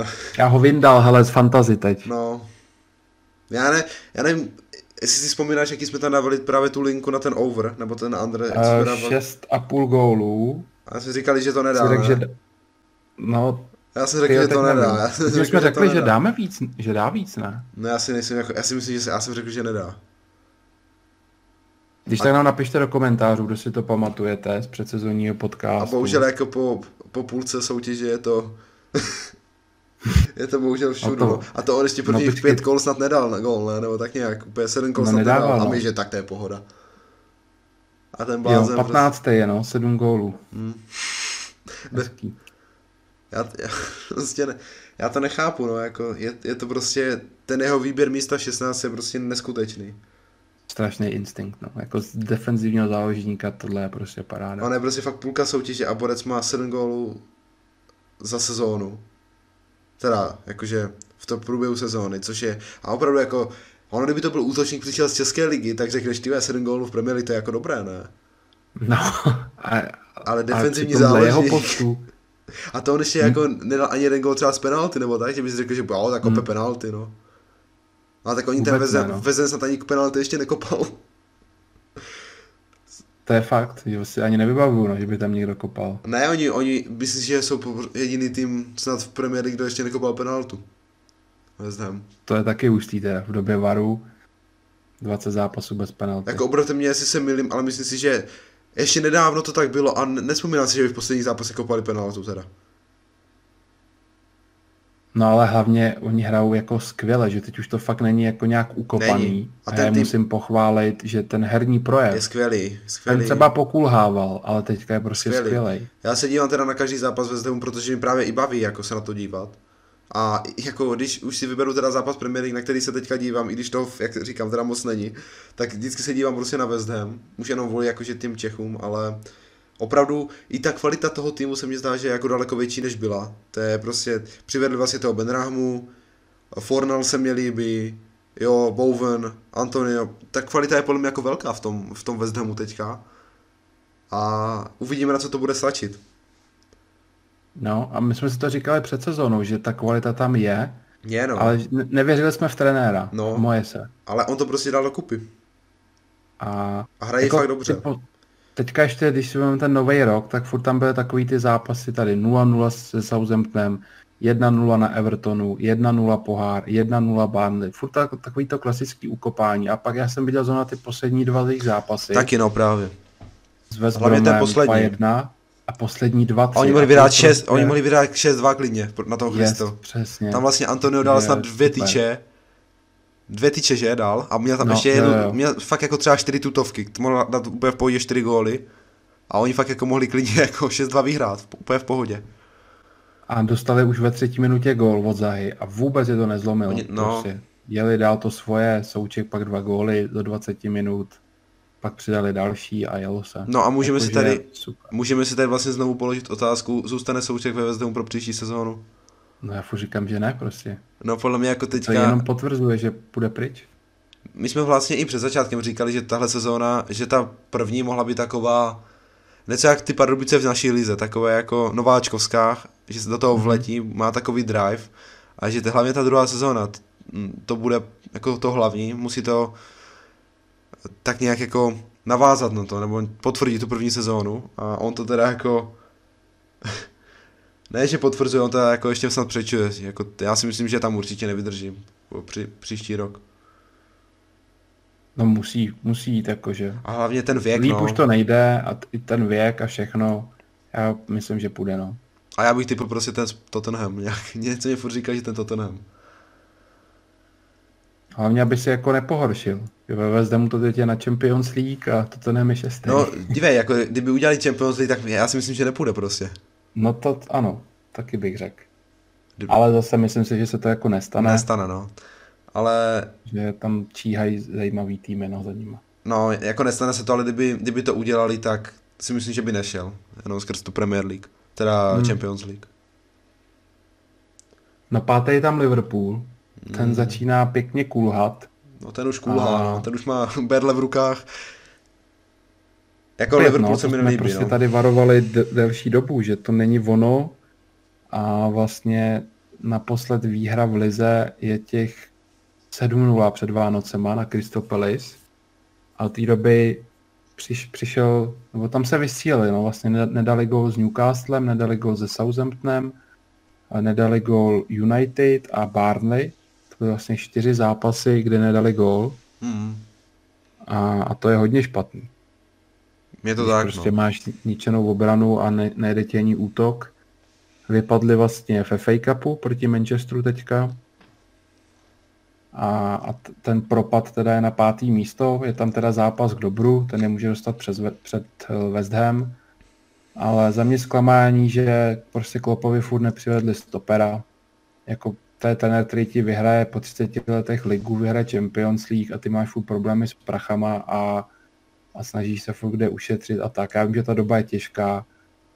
Uh, já ho vyndal, hele, z fantazy teď. No. Já, ne, já nevím, jestli si vzpomínáš, jaký jsme tam dávali právě tu linku na ten over, nebo ten under. Uh, šest a půl gólů. A jsme říkali, že to nedá, řekl, že, No, já jsem řekl, že to nedá. Já jsem řekl, jsme řekli, že, dáme víc, že dá víc, ne? No já si nejsem, jako, já si myslím, že já jsem řekl, že nedá. Když tak nám napište do komentářů, kdo si to pamatujete z předsezonního podcastu. A bohužel jako po, po půlce soutěže je to... [laughs] je to bohužel všude. A to, a to on ještě prvních no, pět kol snad nedal na gol, ne? Nebo tak nějak, úplně sedm kol no, snad nedával, nedal. No. A my, že tak to je pohoda. A ten blázen... Jo, 15. Prostě... je, no, sedm gólů. Hmm. [laughs] Já, já, [laughs] prostě ne, já to nechápu, no, jako je, je to prostě, ten jeho výběr místa 16 je prostě neskutečný. Strašný instinkt, no, jako z defenzivního záložníka tohle je prostě paráda. On je prostě fakt půlka soutěže a Borec má 7 gólů za sezónu. Teda, jakože v tom průběhu sezóny, což je, a opravdu jako, ono kdyby to byl útočník přišel z České ligy, tak řekneš, ty 7 gólů v Premier League, to je jako dobré, ne? No, a, ale defenzivní záložník. jeho postu, a to on ještě hmm. jako nedal ani jeden gol třeba z penalty, nebo tak, že bys řekl, že jo, tak kope hmm. penalty, no. A tak oni Vůbec ten vezen, ne, no. vezen snad ani penalty ještě nekopal. To je fakt, že si ani nevybavuju, no, že by tam někdo kopal. Ne, oni, oni, myslím, že jsou jediný tým snad v League, kdo ještě nekopal penaltu. Veznám. To je taky ústý teda, v době varu 20 zápasů bez penalty. Jako opravdu mě, jestli se milím, ale myslím si, že ještě nedávno to tak bylo a nespomínám si, že by v posledních zápasech kopali penaltu teda. No ale hlavně oni hrajou jako skvěle, že teď už to fakt není jako nějak ukopaný. Není. A ten tým... musím pochválit, že ten herní projev. Je skvělý, skvělý. Ten třeba pokulhával, ale teďka je prostě skvělý. skvělý. Já se dívám teda na každý zápas ve Zdemu, protože mi právě i baví jako se na to dívat. A jako když už si vyberu teda zápas Premier League, na který se teďka dívám, i když to, jak říkám, teda moc není, tak vždycky se dívám prostě na West Ham. Už jenom vůli jakože tím Čechům, ale opravdu i ta kvalita toho týmu se mi zdá, že je jako daleko větší než byla. To je prostě, přivedli vlastně toho Benrahmu, Fornal se mi líbí, jo, Bowen, Antonio, ta kvalita je podle mě jako velká v tom, v tom West Hamu teďka. A uvidíme, na co to bude stačit. No a my jsme si to říkali před sezónou, že ta kvalita tam je, je no. ale nevěřili jsme v trenéra, no, moje se. Ale on to prostě dal dokupy. A, a hraje jako, fakt dobře. Typo, teďka ještě, když si vezmeme ten nový rok, tak furt tam byly takový ty zápasy tady 0-0 se Southamptonem, 1-0 na Evertonu, 1-0 pohár, 1-0 Burnley, furt tak, takový to klasický ukopání. A pak já jsem viděl zrovna ty poslední dva zápasy. Taky no právě. S West Hlavně ten poslední. 1 a poslední dva, tři. A oni mohli vyhrát šest, prostě... oni mohli vyhrát 6-2 klidně na toho Christo. Yes, přesně. Tam vlastně Antonio dal snad dvě tyče. Dvě tyče, že dal? A měl tam no, ještě jednu, jo, jo. měl fakt jako třeba čtyři tutovky. Mohl dát úplně v pohodě čtyři góly. A oni fakt jako mohli klidně [laughs] jako 6-2 vyhrát, úplně v pohodě. A dostali už ve třetí minutě gól od Zahy a vůbec je to nezlomilo. Oni, no. Prostě jeli dál to svoje, Souček pak dva góly do 20 minut pak přidali další a jelo se. No a můžeme jako, si tady, super. můžeme si tady vlastně znovu položit otázku, zůstane Souček ve Vezdemu pro příští sezónu? No já furt říkám, že ne prostě. No podle mě jako teďka... To jenom potvrzuje, že půjde pryč. My jsme vlastně i před začátkem říkali, že tahle sezóna, že ta první mohla být taková, něco jak ty Pardubice v naší lize, takové jako nováčkovská, že se do toho mhm. vletí, má takový drive a že hlavně ta druhá sezóna, to bude jako to hlavní, musí to tak nějak jako navázat na to, nebo potvrdit tu první sezónu a on to teda jako ne, že potvrzuje, on to jako ještě snad přečuje, jako, já si myslím, že tam určitě nevydržím při, příští rok. No musí, musí jít jakože. A hlavně ten věk, Líp no. už to nejde a i ten věk a všechno, já myslím, že půjde, no. A já bych typl prostě ten Tottenham, nějak, [laughs] něco mě furt říká, že ten Tottenham. Hlavně, aby si jako nepohoršil. Ve West Hamu to teď je na Champions League a to to je šestý. No, dívej, jako kdyby udělali Champions League, tak já si myslím, že nepůjde prostě. No to ano, taky bych řekl. Kdyby... Ale zase myslím si, že se to jako nestane. Nestane, no. Ale... Že tam číhají zajímavý týmy no, za nima. No, jako nestane se to, ale kdyby, kdyby to udělali, tak si myslím, že by nešel. Jenom skrz tu Premier League. Teda hmm. Champions League. Na páté je tam Liverpool. Ten hmm. začíná pěkně kulhat. No ten už kulhá, a... no, ten už má [laughs] berle v rukách. Jako Pět, Liverpool no, se mi nelíbí, prostě no. tady varovali d- delší dobu, že to není ono a vlastně naposled výhra v Lize je těch 7-0 před Vánocema na Crystal Palace. A od té doby přiš, přišel, nebo tam se vysílili, no vlastně nedali gol s Newcastlem, nedali gol se Southamptonem, nedali gol United a Barnley. To byly vlastně čtyři zápasy, kde nedali gol. Mm. A, a to je hodně špatný. Je to Když tak, prostě no. máš ničenou obranu a ne, nejde ti ani útok. Vypadli vlastně v FA Cupu proti Manchesteru teďka. A, a ten propad teda je na pátý místo, je tam teda zápas k dobru, ten je může dostat přes, před eh, West Ham. Ale za mě zklamání, že prostě Klopovi furt nepřivedli stopera. Jako to je ten, který ti vyhraje po 30 letech ligu, vyhraje Champions League a ty máš furt problémy s prachama a, a snažíš se furt kde ušetřit a tak. Já vím, že ta doba je těžká,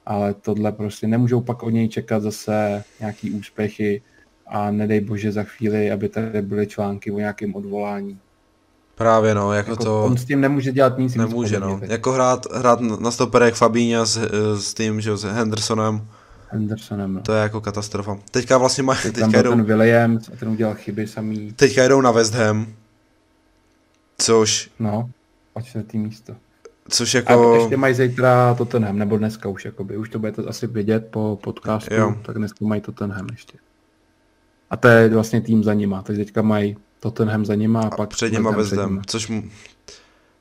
ale tohle prostě nemůžou pak od něj čekat zase nějaký úspěchy a nedej bože za chvíli, aby tady byly články o nějakém odvolání. Právě no, jako, jako to... On s tím nemůže dělat nic. Nemůže no, jako hrát, hrát na stoperech Fabíňa s, s tím, že s Hendersonem. Hendersonem, no. To je jako katastrofa. Teďka vlastně má, Teď teďka jdou... ten Williams a ten udělal chyby samý. Teďka jdou na West Ham. Což... No, tým místo. Což jako... A ještě mají zítra Tottenham, nebo dneska už, jakoby. Už to budete asi vidět po podcastu, jo. tak dneska mají Tottenham ještě. A to je vlastně tým za nima, takže teďka mají Tottenham za nima a, a pak před nima West Ham, což mu...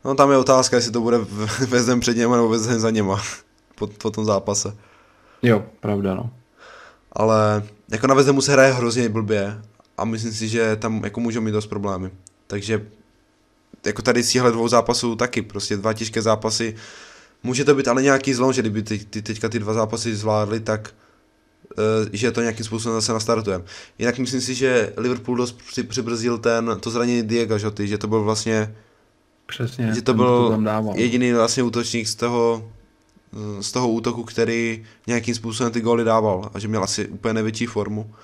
No tam je otázka, jestli to bude West [laughs] Ham před nima nebo West Ham za nima [laughs] po, po tom zápase. Jo, pravda no. Ale jako na West Hamu se hraje hrozně blbě a myslím si, že tam jako můžou mít dost problémy. Takže jako tady z těchto dvou zápasů taky, prostě dva těžké zápasy. Může to být ale nějaký zlom, že kdyby ty, ty, teďka ty dva zápasy zvládli, tak uh, že to nějakým způsobem zase nastartujeme. Jinak myslím si, že Liverpool dost při, přibrzdil ten, to zranění Diego Žoty, že to byl vlastně Přesně, že to byl to jediný vlastně útočník z toho, eh, z toho útoku, který nějakým způsobem ty góly dával a že měl asi úplně největší formu.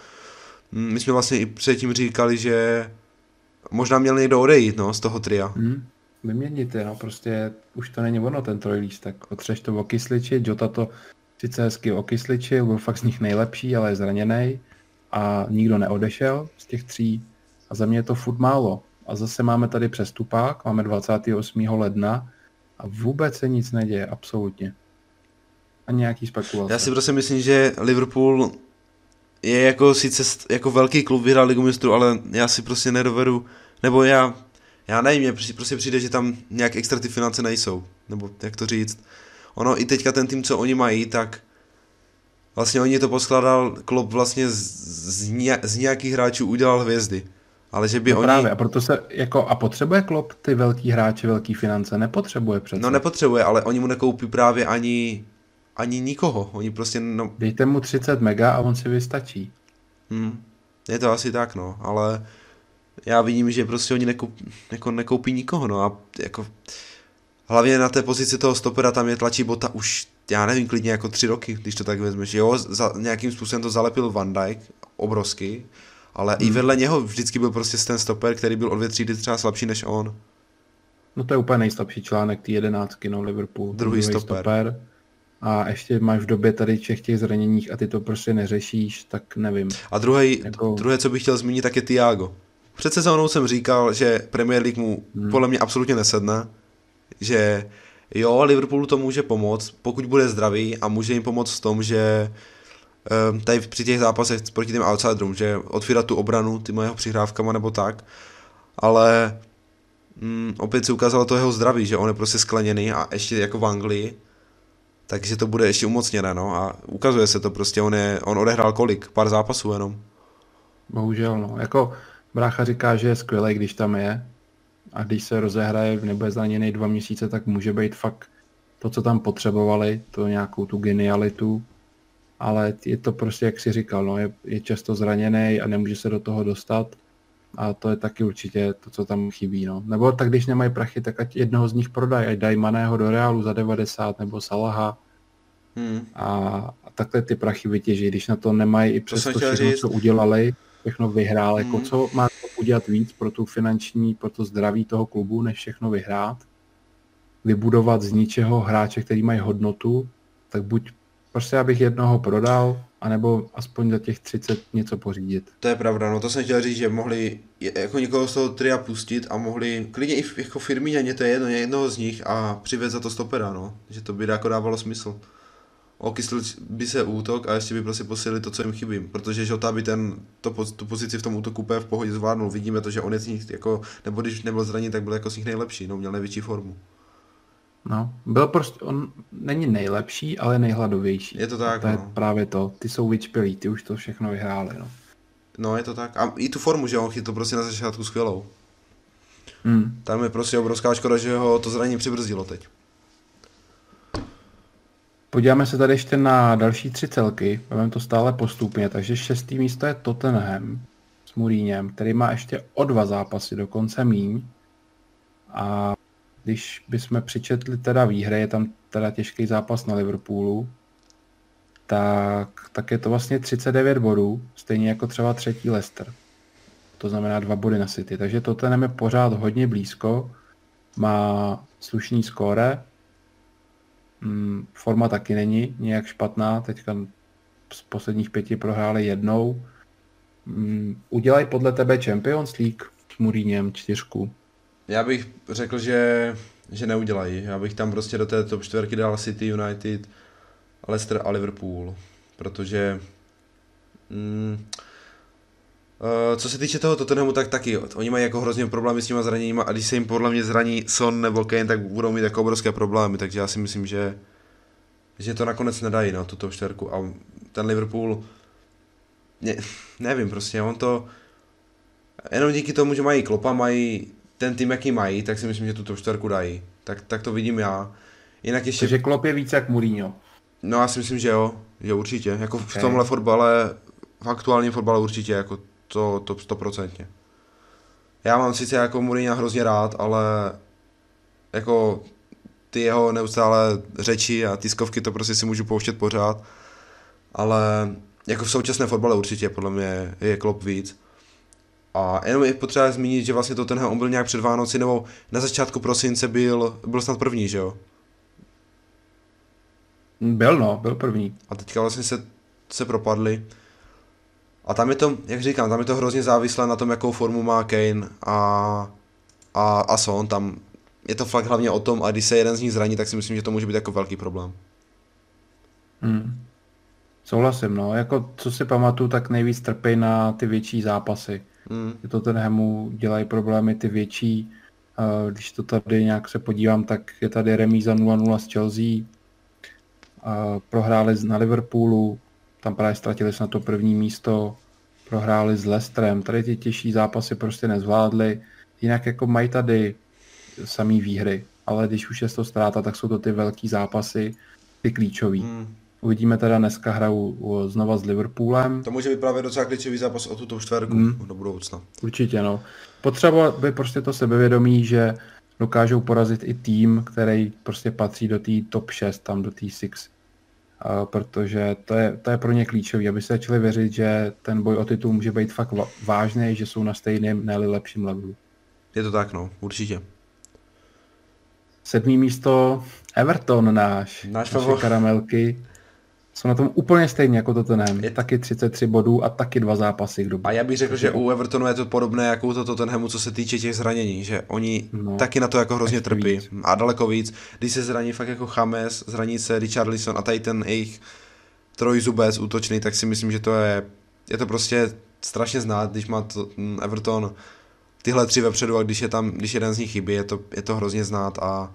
Mm, my jsme vlastně i předtím říkali, že možná měl někdo odejít no, z toho tria. Hmm. Vyměnit je, no, prostě už to není ono ten trojlístek. Otřeš to okysličit, Jota to sice hezky okysličil, byl fakt z nich nejlepší, ale je zraněný a nikdo neodešel z těch tří a za mě je to furt málo. A zase máme tady přestupák, máme 28. ledna a vůbec se nic neděje, absolutně. A nějaký spekulace. Já si prostě myslím, že Liverpool je jako sice jako velký klub vyhrál ligu mistrů, ale já si prostě nedovedu, nebo já, já nevím, mě prostě přijde, že tam nějak extra ty finance nejsou, nebo jak to říct. Ono i teďka ten tým, co oni mají, tak vlastně oni to poskladal, klub vlastně z, z, z nějakých hráčů udělal hvězdy. Ale že by no oni... právě, a proto se, jako, a potřebuje klub ty velký hráče, velký finance? Nepotřebuje přece. No nepotřebuje, ale oni mu nekoupí právě ani ani nikoho. Oni prostě, no... Dejte mu 30 mega a on si vystačí. Hmm. Je to asi tak, no, ale já vidím, že prostě oni nekoupí, jako nekoupí nikoho, no a jako hlavně na té pozici toho stopera tam je tlačí bota už, já nevím, klidně jako tři roky, když to tak vezmeš. Jo, za, nějakým způsobem to zalepil Van Dijk, obrovský, ale hmm. i vedle něho vždycky byl prostě ten stoper, který byl o dvě třídy třeba slabší než on. No to je úplně nejslabší článek té jedenáctky, no Liverpool. Druhý stoper. stoper a ještě máš v době tady všech těch zraněních a ty to prostě neřešíš, tak nevím. A druhý, jako... druhé, co bych chtěl zmínit, tak je Tiago. Před sezónou jsem říkal, že Premier League mu hmm. podle mě absolutně nesedne, že jo, Liverpoolu to může pomoct, pokud bude zdravý a může jim pomoct v tom, že um, tady při těch zápasech proti těm outsiderům, že otvírat tu obranu těma jeho přihrávkama nebo tak, ale um, opět se ukázalo to jeho zdraví, že on je prostě skleněný a ještě jako v Anglii, takže to bude ještě umocněné, no a ukazuje se to prostě, on, je, on odehrál kolik? Pár zápasů jenom. Bohužel, no, jako brácha říká, že je skvělý, když tam je a když se rozehraje, nebo je zraněný dva měsíce, tak může být fakt to, co tam potřebovali, to nějakou tu genialitu, ale je to prostě, jak si říkal, no, je, je často zraněný a nemůže se do toho dostat a to je taky určitě to, co tam chybí. No. Nebo tak, když nemají prachy, tak ať jednoho z nich prodají, ať dají Maného do Reálu za 90 nebo Salaha. Hmm. A, a takhle ty prachy vytěží, když na to nemají i přes to, to všechno, říct. co udělali, všechno vyhrál. Jako hmm. Co má to udělat víc pro tu finanční, pro to zdraví toho klubu, než všechno vyhrát? Vybudovat z ničeho hráče, který mají hodnotu, tak buď prostě abych jednoho prodal, anebo aspoň za těch 30 něco pořídit. To je pravda, no to jsem chtěl říct, že mohli jako někoho z toho tria pustit a mohli, klidně i jako firmy, to je jedno, jednoho z nich a přivést za to stopera, no, že to by jako dávalo smysl. Okysl by se útok a ještě by prostě posílili to, co jim chybí, protože Žota by ten, to, tu pozici v tom útoku úplně v pohodě zvládnul. Vidíme to, že on je z nich, jako, nebo když nebyl zraněn, tak byl jako z nich nejlepší, no, měl největší formu. No, byl prostě, on není nejlepší, ale nejhladovější. Je to tak, to no. je právě to. Ty jsou vyčpělí, ty už to všechno vyhráli, no. No, je to tak. A i tu formu, že on chytl prostě na začátku skvělou. Hmm. Tam je prostě obrovská škoda, že ho to zranění přibrzdilo teď. Podíváme se tady ještě na další tři celky, budeme to stále postupně, takže šestý místo je Tottenham s Muríněm, který má ještě o dva zápasy, dokonce míň. A když bychom přičetli teda výhry, je tam teda těžký zápas na Liverpoolu, tak, tak je to vlastně 39 bodů, stejně jako třeba třetí Leicester. To znamená dva body na City. Takže Tottenham je pořád hodně blízko, má slušný skóre, forma taky není nějak špatná, teďka z posledních pěti prohráli jednou. Mm, udělají podle tebe Champions League s Muríněm čtyřku? Já bych řekl, že, že neudělají. Já bych tam prostě do té top dal City, United, Leicester a Liverpool. Protože mm, uh, co se týče toho Tottenhamu, tak taky. Oni mají jako hrozně problémy s těma zraněníma a když se jim podle mě zraní Son nebo Kane, tak budou mít jako obrovské problémy. Takže já si myslím, že, že to nakonec nedají na no, tu top čtverku. A ten Liverpool, ne, [laughs] nevím prostě, on to jenom díky tomu, že mají klopa, mají ten tým, jaký mají, tak si myslím, že tu top čtverku dají. Tak, tak to vidím já. Jinak ještě... Takže Klopp je více jak Mourinho. No já si myslím, že jo, že určitě. Jako okay. v tomhle fotbale, v aktuálním fotbale určitě, jako to, to stoprocentně. Já mám sice jako Mourinho hrozně rád, ale jako ty jeho neustále řeči a tiskovky to prostě si můžu pouštět pořád, ale jako v současné fotbale určitě podle mě je Klopp víc. A jenom je potřeba zmínit, že vlastně to tenhle on byl nějak před Vánoci, nebo na začátku prosince byl, byl snad první, že jo? Byl no, byl první. A teďka vlastně se, se propadli. A tam je to, jak říkám, tam je to hrozně závislé na tom, jakou formu má Kane a, a, a Son. Tam je to fakt hlavně o tom, a když se jeden z nich zraní, tak si myslím, že to může být jako velký problém. Hmm. Souhlasím, no. Jako, co si pamatuju, tak nejvíc trpí na ty větší zápasy. Hmm. To ten Hemu dělají problémy ty větší. Když to tady nějak se podívám, tak je tady remíza 0-0 s Chelsea. Prohráli na Liverpoolu, tam právě ztratili se na to první místo. Prohráli s Leicesterem, tady ty těžší zápasy prostě nezvládli. Jinak jako mají tady samý výhry, ale když už je to ztráta, tak jsou to ty velký zápasy, ty klíčový. Hmm. Uvidíme teda dneska hraju znova s Liverpoolem. To může být právě docela klíčový zápas o tuto čtverku mm. do budoucna. Určitě, no. Potřeba by prostě to sebevědomí, že dokážou porazit i tým, který prostě patří do té top 6, tam do té 6. Uh, protože to je, to je pro ně klíčový, aby se začali věřit, že ten boj o titul může být fakt vážný, že jsou na stejném, ne lepším levelu. Je to tak, no, určitě. Sedmý místo Everton náš. Náš naše karamelky jsou na tom úplně stejně jako Tottenham. Je taky 33 bodů a taky dva zápasy k dobu. A já bych řekl, že u Evertonu je to podobné jako u Tottenhamu, co se týče těch zranění, že oni no, taky na to jako hrozně trpí. Víc. A daleko víc. Když se zraní fakt jako James, zraní se Richarlison a tady ten jejich trojzubec útočný, tak si myslím, že to je, je to prostě strašně znát, když má to, Everton tyhle tři vepředu a když je tam, když jeden z nich chybí, je to, je to hrozně znát a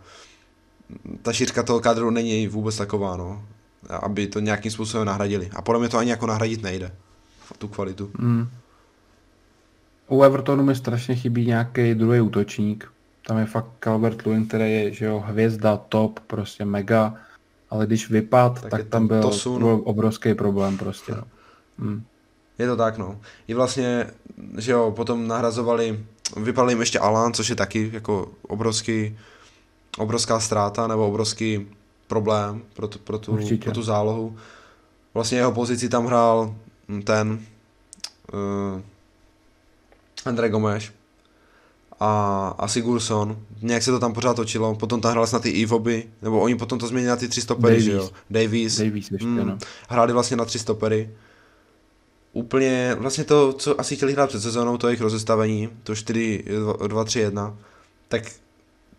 ta šířka toho kádru není vůbec taková, no aby to nějakým způsobem nahradili. A podle mě to ani jako nahradit nejde, tu kvalitu. Mm. U Evertonu mi strašně chybí nějaký druhý útočník. Tam je fakt Calvert Lewin, který je že jo, hvězda, top, prostě mega. Ale když vypad, tak, tak tam byl, tosun. byl obrovský problém prostě. No. Mm. Je to tak, no. I vlastně, že jo, potom nahrazovali, vypadl jim ještě Alan, což je taky jako obrovský, obrovská ztráta, nebo obrovský problém pro tu, pro tu, pro tu zálohu. Vlastně jeho pozici tam hrál ten uh, André Gomes a, a Sigurdsson, nějak se to tam pořád točilo, potom tam hráli na ty Ivoby, nebo oni potom to změnili na ty tři stopery, Davies. že jo? Davies. Davies ještě, mm, no. Hráli vlastně na tři stopery. Úplně, vlastně to, co asi chtěli hrát před sezónou, to jejich rozestavení, to 4, 2, 3, 1, tak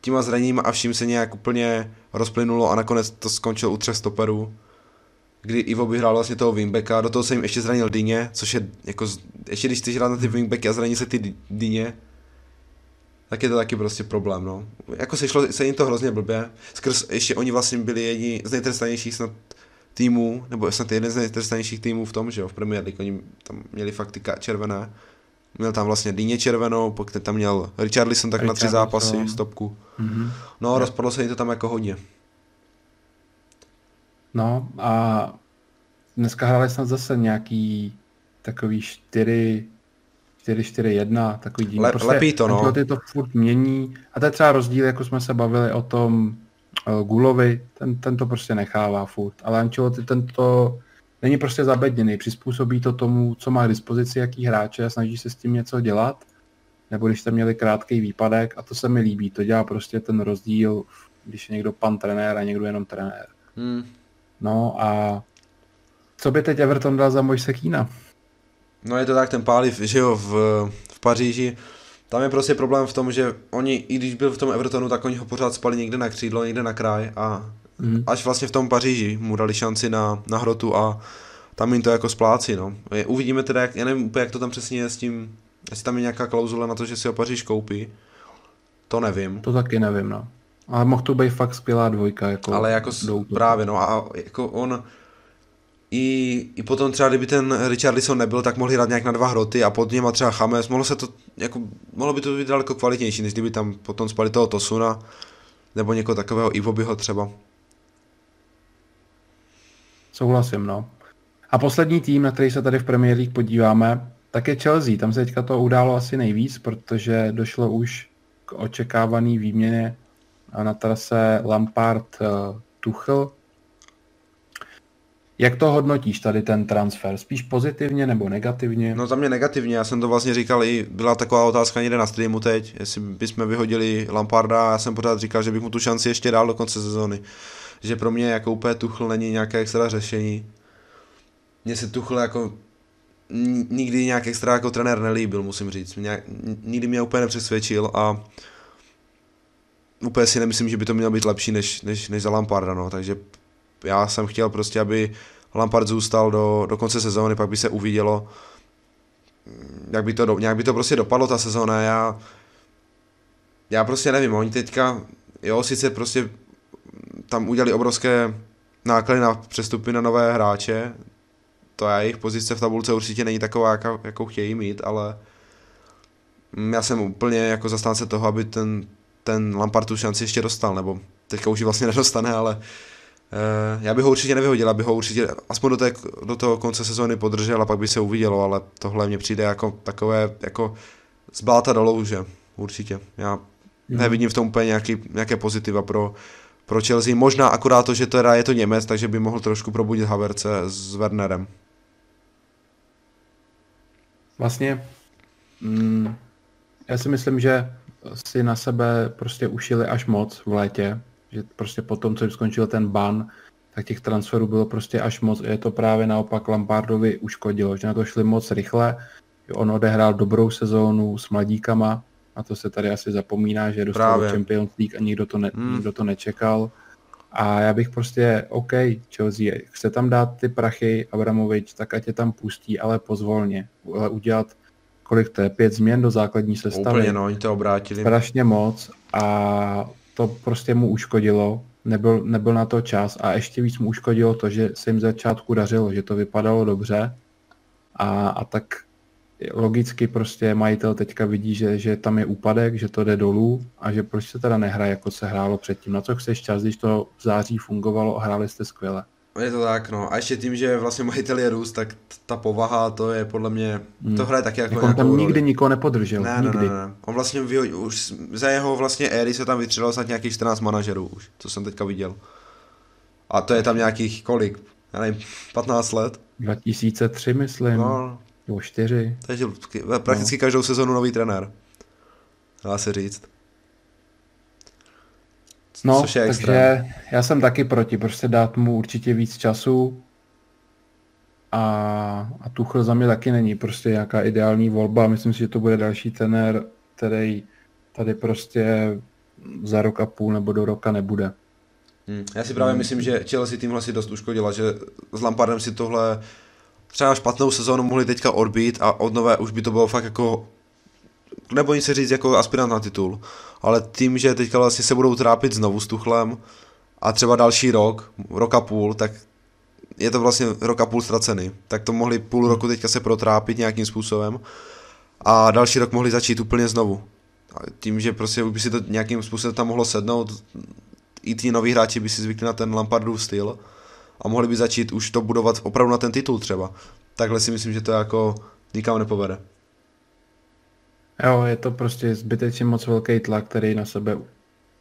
těma zraněníma a vším se nějak úplně rozplynulo a nakonec to skončilo u třech stoperů kdy Ivo by hrál vlastně toho wingbacka, do toho se jim ještě zranil Dyně, což je jako, ještě když chceš hrát na ty wingbacky a zraní se ty Dyně, tak je to taky prostě problém, no. Jako se, šlo, se jim to hrozně blbě, skrz ještě oni vlastně byli jedni z nejtrestanějších snad týmů, nebo snad jeden z nejtrestanějších týmů v tom, že jo, v Premier League, oni tam měli fakt ty červené, měl tam vlastně Dyně červenou, pak tam měl Richarlison tak Richard na tři zápasy, stopku. Mm-hmm. No, rozpadlo se jim to tam jako hodně. No a dneska hráli snad zase nějaký takový 4 4-4-1, takový díl. Le, prostě lepí to, no. Ty to furt mění. A to je třeba rozdíl, jako jsme se bavili o tom uh, Gulovi, ten, ten to prostě nechává furt. Ale Ancelotti ten to není prostě zabedněný, přizpůsobí to tomu, co má k dispozici, jaký hráče a snaží se s tím něco dělat. Nebo když jste měli krátký výpadek a to se mi líbí, to dělá prostě ten rozdíl, když je někdo pan trenér a někdo jenom trenér. Hmm. No a co by teď Everton dal za Mojse Kína? No je to tak, ten Páliv, že jo, v, v Paříži, tam je prostě problém v tom, že oni, i když byl v tom Evertonu, tak oni ho pořád spali někde na křídlo, někde na kraj a mm. až vlastně v tom Paříži mu dali šanci na, na hrotu a tam jim to jako splácí, no. Uvidíme teda, jak, já nevím úplně, jak to tam přesně je s tím, jestli tam je nějaká klauzule na to, že si ho Paříž koupí, to nevím. To taky nevím, no. Ale mohl to být fakt skvělá dvojka. Jako Ale jako právě, no a jako on i, i potom třeba, kdyby ten Richarlison nebyl, tak mohli hrát nějak na dva hroty a pod něma třeba Chames, mohlo se to, jako, mohlo by to být daleko kvalitnější, než kdyby tam potom spali toho Tosuna, nebo někoho takového Ivobyho třeba. Souhlasím, no. A poslední tým, na který se tady v Premier League podíváme, tak je Chelsea. Tam se teďka to událo asi nejvíc, protože došlo už k očekávaný výměně na trase Lampard eh. Jak to hodnotíš tady ten transfer? Spíš pozitivně nebo negativně? No za mě negativně, já jsem to vlastně říkal i, byla taková otázka někde na streamu teď, jestli bychom vyhodili Lamparda já jsem pořád říkal, že bych mu tu šanci ještě dal do konce sezóny. Že pro mě jako úplně Tuchl není nějaké extra řešení. Mně se Tuchl jako nikdy nějak extra jako trenér nelíbil, musím říct. Nějak, nikdy mě úplně nepřesvědčil a úplně si nemyslím, že by to mělo být lepší než, než, než za Lamparda, no, takže já jsem chtěl prostě, aby Lampard zůstal do, do konce sezóny, pak by se uvidělo, jak by to, nějak by to prostě dopadlo ta sezóna, já, já prostě nevím, oni teďka, jo, sice prostě tam udělali obrovské náklady na přestupy na nové hráče, to je jejich pozice v tabulce určitě není taková, jakou, jakou chtějí mít, ale já jsem úplně jako zastánce toho, aby ten ten Lampard tu šanci ještě dostal, nebo teďka už ji vlastně [laughs] nedostane, ale uh, já bych ho určitě nevyhodil, aby ho určitě aspoň do, té, do toho konce sezóny podržel a pak by se uvidělo, ale tohle mně přijde jako takové, jako z bláta do louže, určitě. Já mm. nevidím v tom úplně nějaký, nějaké pozitiva pro, pro Chelsea. Možná akorát to, že teda je to Němec, takže by mohl trošku probudit Haverce s Wernerem. Vlastně, mm, já si myslím, že si na sebe prostě ušili až moc v létě, že prostě po tom, co skončil ten ban, tak těch transferů bylo prostě až moc. Je to právě naopak Lampardovi uškodilo, že na to šli moc rychle. On odehrál dobrou sezónu s mladíkama, a to se tady asi zapomíná, že dostal právě. Champions League a nikdo to, ne, hmm. nikdo to nečekal. A já bych prostě, OK, Chelsea, chce tam dát ty prachy Abramovič, tak ať je tam pustí, ale pozvolně. Ale udělat kolik to je, pět změn do základní sestavy. Úplně, no, oni to obrátili. Strašně moc a to prostě mu uškodilo, nebyl, nebyl na to čas a ještě víc mu uškodilo to, že se jim začátku dařilo, že to vypadalo dobře a, a tak logicky prostě majitel teďka vidí, že, že tam je úpadek, že to jde dolů a že proč se teda nehraje, jako se hrálo předtím. Na co chceš čas, když to v září fungovalo a hráli jste skvěle. Je to tak, no. A ještě tím, že vlastně majitel je růst, tak ta povaha, to je podle mě, hmm. to hraje taky jako, jako On tam nikdy roli. nikoho nepodržel, ne, nikdy. Ne, ne, ne. On vlastně vyhodil, už za jeho vlastně éry se tam vytřelo snad nějakých 14 manažerů už, co jsem teďka viděl. A to je tam nějakých kolik? Já nevím, 15 let? 2003 myslím. No. Nebo 4. Takže prakticky no. každou sezonu nový trenér. dá se říct. No, Což je takže extrém. já jsem taky proti, prostě dát mu určitě víc času a, a Tuchl za mě taky není prostě nějaká ideální volba. Myslím si, že to bude další tenér, který tady prostě za rok a půl nebo do roka nebude. Hmm. Já si právě hmm. myslím, že Chelsea tímhle si dost uškodila, že s Lampardem si tohle třeba špatnou sezónu mohli teďka odbít a od nové už by to bylo fakt jako nebo se říct jako aspirant na titul, ale tím, že teďka vlastně se budou trápit znovu s Tuchlem a třeba další rok, rok a půl, tak je to vlastně rok a půl ztracený. Tak to mohli půl roku teďka se protrápit nějakým způsobem a další rok mohli začít úplně znovu. A tím, že prostě by si to nějakým způsobem tam mohlo sednout, i ti noví hráči by si zvykli na ten Lampardův styl a mohli by začít už to budovat opravdu na ten titul třeba. Takhle si myslím, že to jako nikam nepovede. Jo, je to prostě zbytečně moc velký tlak, který na sebe...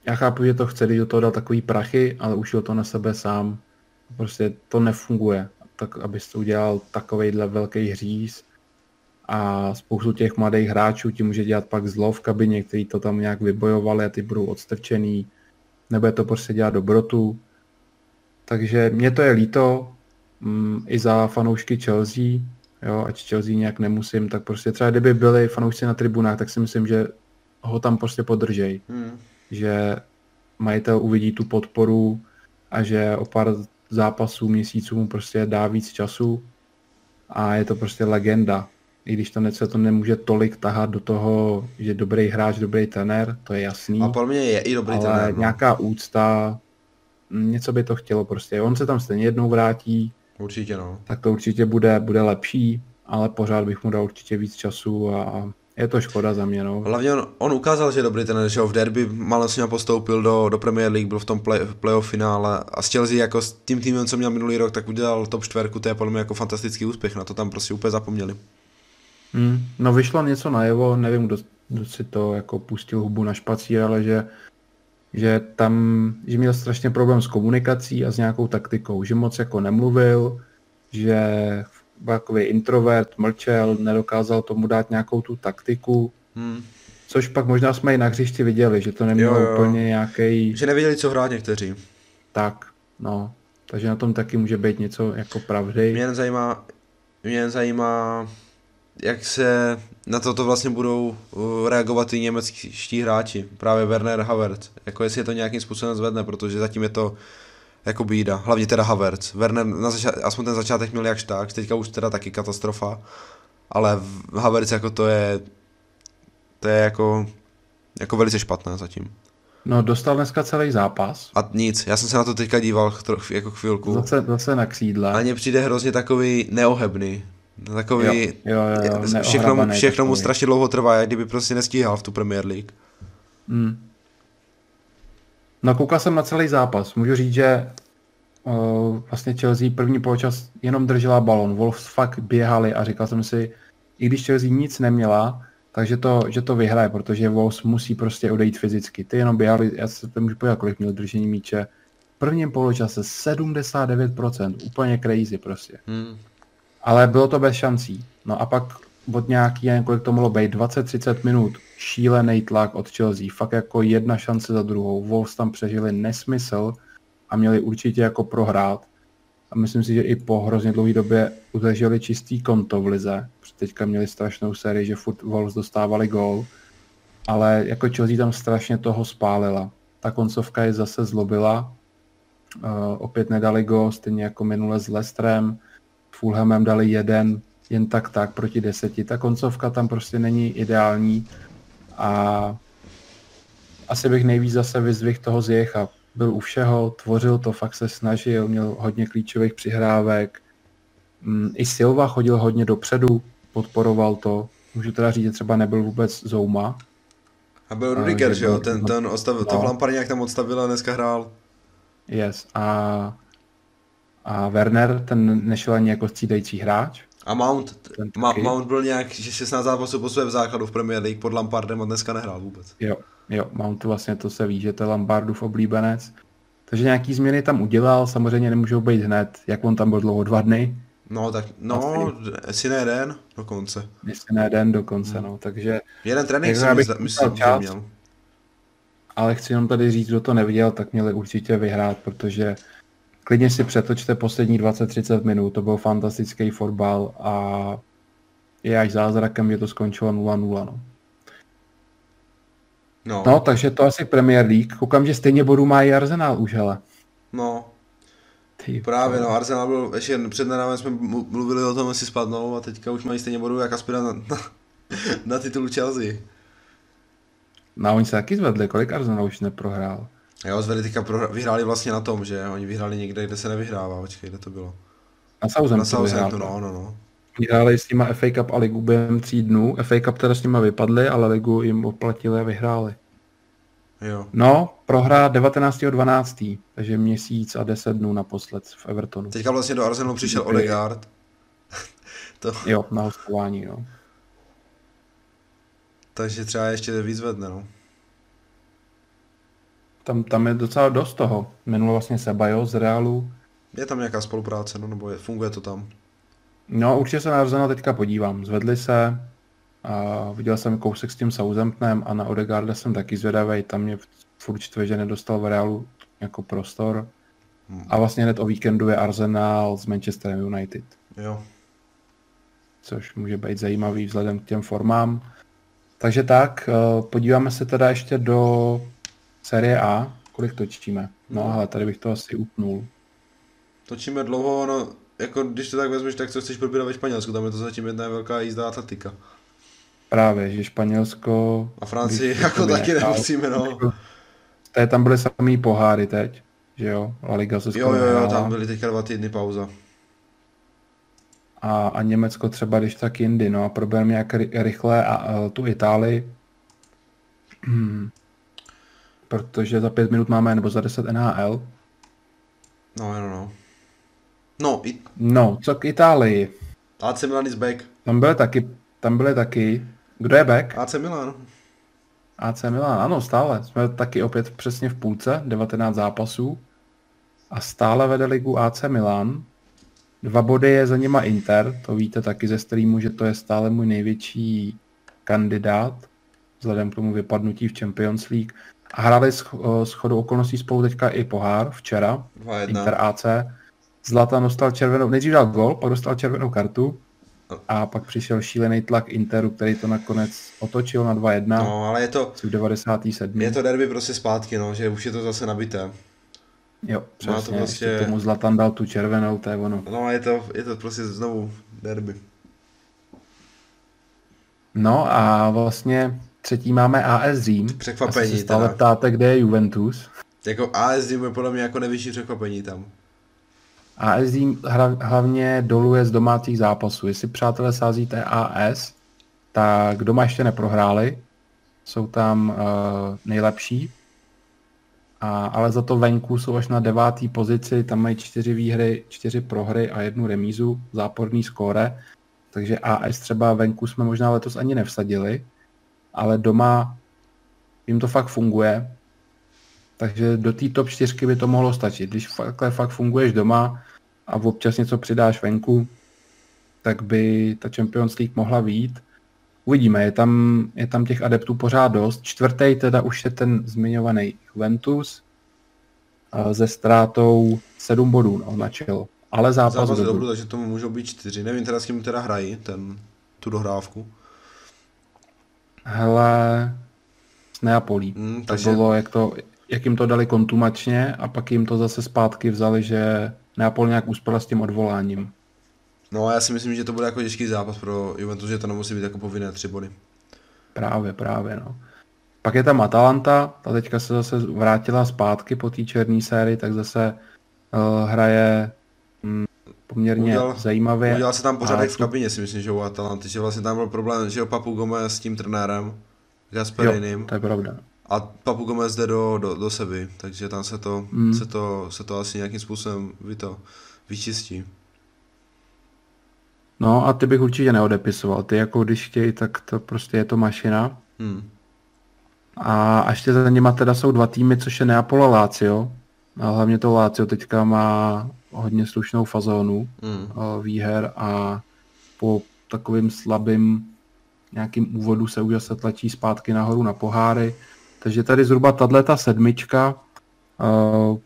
Já chápu, že to chce, když do toho dal takový prachy, ale už to na sebe sám. Prostě to nefunguje. Tak, abys to udělal takovejhle velký hříz a spoustu těch mladých hráčů ti může dělat pak zlo v kabině, který to tam nějak vybojovali a ty budou odstrčený. Nebude to prostě dělat dobrotu. Takže mě to je líto, mm, i za fanoušky Chelsea, jo, ať Chelsea nějak nemusím, tak prostě třeba kdyby byli fanoušci na tribunách, tak si myslím, že ho tam prostě podržej. Hmm. Že majitel uvidí tu podporu a že o pár zápasů, měsíců mu prostě dá víc času a je to prostě legenda. I když to se to nemůže tolik tahat do toho, že dobrý hráč, dobrý trenér, to je jasný. A pro mě je i dobrý ale trenér. No. nějaká úcta, něco by to chtělo prostě. On se tam stejně jednou vrátí, Určitě no. Tak to určitě bude, bude lepší, ale pořád bych mu dal určitě víc času a je to škoda za mě. No. Hlavně on, on ukázal, že je dobrý ten, že v derby malesně postoupil do, do Premier League, byl v tom play, playoff finále a s Chelsea jako s tím týmem, co měl minulý rok, tak udělal top čtverku, to je podle mě jako fantastický úspěch, na to tam prostě úplně zapomněli. Mm, no vyšlo něco najevo, nevím, kdo, kdo si to jako pustil hubu na špacír, ale že že tam, že měl strašně problém s komunikací a s nějakou taktikou, že moc jako nemluvil, že byl takový introvert, mlčel, nedokázal tomu dát nějakou tu taktiku, hmm. což pak možná jsme i na hřišti viděli, že to nemělo jo, jo. úplně nějaký. Že nevěděli, co hrát někteří. Tak, no. Takže na tom taky může být něco jako pravdy. Mě jen zajímá, mě jen zajímá jak se na toto vlastně budou uh, reagovat i německí hráči, právě Werner Havertz, jako jestli je to nějakým způsobem zvedne, protože zatím je to jako bída, hlavně teda Havertz. Werner, na začát, aspoň ten začátek měl jakž tak, teďka už teda taky katastrofa, ale Havertz jako to je, to je jako, jako velice špatné zatím. No, dostal dneska celý zápas. A nic, já jsem se na to teďka díval troch, jako chvilku. Zase, zase na křídle. A mně přijde hrozně takový neohebný. No, takový, jo, jo, jo, jo, všechno, mu, všechno mu strašně dlouho trvá, jak kdyby prostě nestíhal v tu Premier League. Hmm. No koukal jsem na celý zápas. Můžu říct, že uh, vlastně Chelsea první poločas jenom držela balon. Wolves fakt běhali a říkal jsem si, i když Chelsea nic neměla, takže to, že to vyhraje, protože Wolves musí prostě odejít fyzicky. Ty jenom běhali, já se to můžu podívat, kolik měl držení míče. V prvním poločase 79%, úplně crazy prostě. Hmm. Ale bylo to bez šancí. No a pak od nějaký, kolik to mohlo být, 20-30 minut, šílený tlak od Chelsea, fakt jako jedna šance za druhou. Wolves tam přežili nesmysl a měli určitě jako prohrát. A myslím si, že i po hrozně dlouhé době udrželi čistý konto v lize. Teďka měli strašnou sérii, že furt Wolves dostávali gól. Ale jako Chelsea tam strašně toho spálila. Ta koncovka je zase zlobila. Uh, opět nedali gól, stejně jako minule s Lestrem Fulhamem dali jeden jen tak tak proti deseti. Ta koncovka tam prostě není ideální a asi bych nejvíc zase vyzvih toho Zjecha. Byl u všeho, tvořil to, fakt se snažil, měl hodně klíčových přihrávek. Mm, I Silva chodil hodně dopředu, podporoval to. Můžu teda říct, že třeba nebyl vůbec Zouma. A byl Rudiger, že jo? Ten, ten ostavil, no. to v Lampardě nějak tam odstavil a dneska hrál. Yes. A a Werner, ten nešel ani jako střídající hráč. A Mount, Ma- Mount byl nějak 16 zápasů po svém základu v Premier League pod Lampardem a dneska nehrál vůbec. Jo, jo, Mount vlastně to se ví, že to je Lampardův oblíbenec. Takže nějaký změny tam udělal, samozřejmě nemůžou být hned, jak on tam byl dlouho, dva dny, No, tak, no, jestli ne jeden, dokonce. Jestli ne jeden dokonce, hmm. no, takže... Jeden trénink jsem myslím, že měl. Ale chci jenom tady říct, kdo to neviděl, tak měli určitě vyhrát, protože klidně si přetočte poslední 20-30 minut, to byl fantastický fotbal a je až zázrakem, že to skončilo 0-0, no. No. no, takže to asi Premier League. Koukám, že stejně bodů má i Arsenal už, hele. No, ty, Právě, no, Arsenal byl, ještě před nedávem jsme mluvili o tom, jestli spadnou a teďka už mají stejně bodů jak aspirant na, na, na titul Chelsea. No, oni se taky zvedli, kolik Arsenal už neprohrál? Jo, zvedli teďka prohra- vyhráli vlastně na tom, že oni vyhráli někde, kde se nevyhrává, počkej, kde to bylo? Na Southamptonu. Na Southamptonu, no, no, no. Vyhráli s nima FA Cup a ligu během tří dnů. FA Cup teda s nima vypadli, ale ligu jim oplatili a vyhráli. Jo. No, prohra 19.12., takže měsíc a 10 dnů naposled v Evertonu. Teďka vlastně do Arsenalu přišel Odegaard. [laughs] to... Jo, na hostování, no. Takže třeba ještě víc vedne, no. Tam, tam je docela dost toho. Minulo vlastně Sebajo z Realu. Je tam nějaká spolupráce, no, nebo je, funguje to tam? No, určitě se na Arsenal teďka podívám. Zvedli se, a viděl jsem kousek s tím Southamptonem a na Odegaarda jsem taky zvědavý, tam mě furt čtve, že nedostal v Realu jako prostor. Hmm. A vlastně hned o víkendu je Arsenal s Manchesterem United. Jo. Což může být zajímavý vzhledem k těm formám. Takže tak, eh, podíváme se teda ještě do série A. Kolik točíme? No hmm. ale tady bych to asi upnul. Točíme dlouho, no jako když to tak vezmeš, tak co chceš probírat ve Španělsku, tam je to zatím jedna velká jízda atletika. Právě, že Španělsko... A Francii jako taky nemusíme, no. To tam byly samý poháry teď, že jo? La Liga se Jo, jo, jo, tam byly teďka dva týdny pauza. A, a Německo třeba když tak jindy, no a problém jak rychle a, a tu Itálii. [clears throat] protože za pět minut máme, nebo za 10 NHL. No, no, no. No, i... no co k Itálii? AC Milan is back. Tam byly taky, tam byly taky kdo je back? AC Milan. AC Milan, ano, stále. Jsme taky opět přesně v půlce, 19 zápasů. A stále vede ligu AC Milan. Dva body je za nima Inter, to víte taky ze streamu, že to je stále můj největší kandidát, vzhledem k tomu vypadnutí v Champions League. Hráli s, s chodou okolností spolu teďka i pohár včera, 2-1. Inter AC. Zlatan dostal červenou, nejdřív dal gol, pak dostal červenou kartu a pak přišel šílený tlak Interu, který to nakonec otočil na 2-1. No, ale je to... V 97. Je to derby prostě zpátky, no, že už je to zase nabité. Jo, přesně, to prostě... Ještě tomu Zlatan dal tu červenou, to je ono. No, je to, je to prostě znovu derby. No a vlastně třetí máme AS Řím. Překvapení. Asi se stále teda. ptáte, kde je Juventus. Jako AS Řím je podle mě jako nejvyšší překvapení tam. AS hlavně doluje z domácích zápasů. Jestli přátelé sázíte AS, tak doma ještě neprohráli. Jsou tam uh, nejlepší. A, ale za to venku jsou až na devátý pozici, tam mají čtyři výhry, čtyři prohry a jednu remízu, záporný skóre. Takže AS třeba venku jsme možná letos ani nevsadili, ale doma jim to fakt funguje. Takže do té top 4 by to mohlo stačit. Když takhle fakt funguješ doma, a občas něco přidáš venku, tak by ta Champions League mohla výjít. Uvidíme, je tam, je tam těch adeptů pořád dost. Čtvrtý teda už je ten zmiňovaný Juventus se ztrátou 7 bodů no, na čelo. Ale zápas, zápas dobrý, takže tomu můžou být čtyři. Nevím teda s kým teda hrají ten, tu dohrávku. Hele, s Neapolí. Hmm, to takže... bylo, jak, to, jak jim to dali kontumačně a pak jim to zase zpátky vzali, že Neapol nějak uspěla s tím odvoláním. No a já si myslím, že to bude jako těžký zápas pro Juventus, že to nemusí být jako povinné tři body. Právě, právě, no. Pak je tam Atalanta, ta teďka se zase vrátila zpátky po té černé sérii, tak zase uh, hraje poměrně udělal, zajímavě. Udělal se tam pořádek v kabině, si myslím, že u Atalanty, že vlastně tam byl problém, že o Papu Gomez s tím trenérem, Gasperinem. Jo, to je pravda. A Papu Gomez jde do, do, do seby, takže tam se to, mm. se to, se to asi nějakým způsobem vy to vyčistí. No a ty bych určitě neodepisoval. Ty jako když chtějí, tak to prostě je to mašina. Hmm. A ještě za nima teda jsou dva týmy, což je Neapol a Lazio. A hlavně to Lazio teďka má hodně slušnou fazónu mm. výher a po takovým slabým nějakým úvodu se už zase tlačí zpátky nahoru na poháry. Takže tady zhruba tahle ta sedmička. Uh,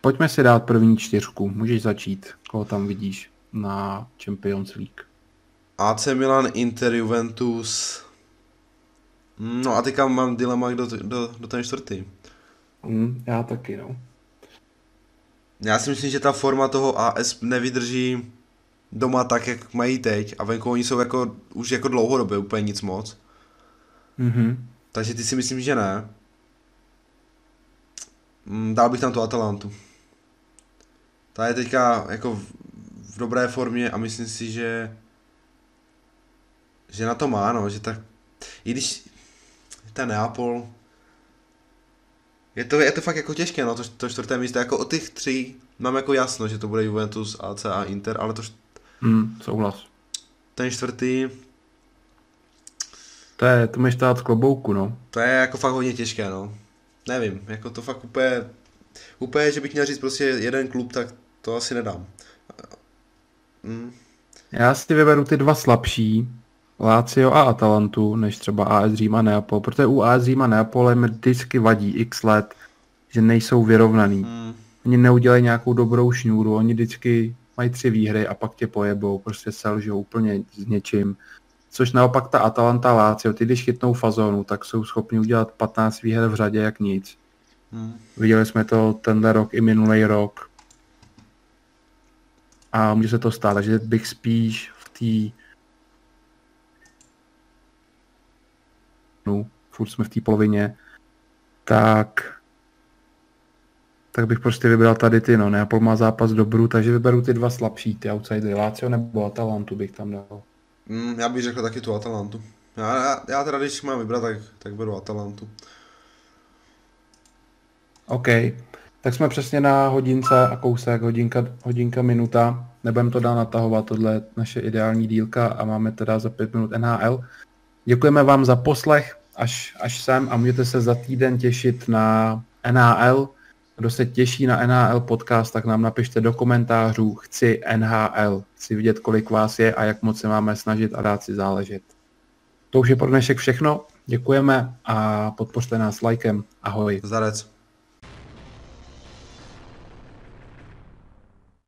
pojďme si dát první čtyřku. Můžeš začít, koho tam vidíš na Champions League. AC Milan, Inter, Juventus. No a teďka mám dilema, kdo, do do ten čtvrtý. Mm, já taky, no. Já si myslím, že ta forma toho AS nevydrží doma tak, jak mají teď a venku oni jsou jako, už jako dlouhodobě úplně nic moc. Mm-hmm. Takže ty si myslím, že ne. Mm, dal bych tam tu Atalantu. Ta je teďka jako v, v dobré formě a myslím si, že že na to má, no, že tak, i když ten Neapol, je to, je to fakt jako těžké, no, to, to čtvrté místo, jako o těch tří mám jako jasno, že to bude Juventus, AC a Inter, ale to... Hmm, souhlas. Ten čtvrtý... To je, to mi stát klobouku, no. To je jako fakt hodně těžké, no. Nevím, jako to fakt úplně... Úplně, že bych měl říct prostě jeden klub, tak to asi nedám. Hmm. Já si vyberu ty dva slabší, Lazio a Atalantu, než třeba AS Řím a Neapol, protože u AS Řím a Neapol mi vždycky vadí x let, že nejsou vyrovnaný. Hmm. Oni neudělají nějakou dobrou šňůru, oni vždycky mají tři výhry a pak tě pojebou, prostě selžou úplně s něčím. Což naopak ta Atalanta Lazio, ty když chytnou fazonu, tak jsou schopni udělat 15 výher v řadě jak nic. Hmm. Viděli jsme to tenhle rok i minulý rok. A může se to stát, takže bych spíš v té no, furt jsme v té polovině, tak tak bych prostě vybral tady ty, no, Neapol má zápas dobrů, takže vyberu ty dva slabší, ty outsidery, Lazio nebo Atalantu bych tam dal. Mm, já bych řekl taky tu Atalantu. Já, já, já teda, když mám vybrat, tak, tak beru Atalantu. OK, tak jsme přesně na hodince a kousek, hodinka, hodinka minuta. Nebudem to dál natahovat, tohle je naše ideální dílka a máme teda za pět minut NHL. Děkujeme vám za poslech až, až sem a můžete se za týden těšit na NHL. Kdo se těší na NHL podcast, tak nám napište do komentářů chci NHL. Chci vidět, kolik vás je a jak moc se máme snažit a dát si záležet. To už je pro dnešek všechno. Děkujeme a podpořte nás lajkem. Ahoj. Zarec.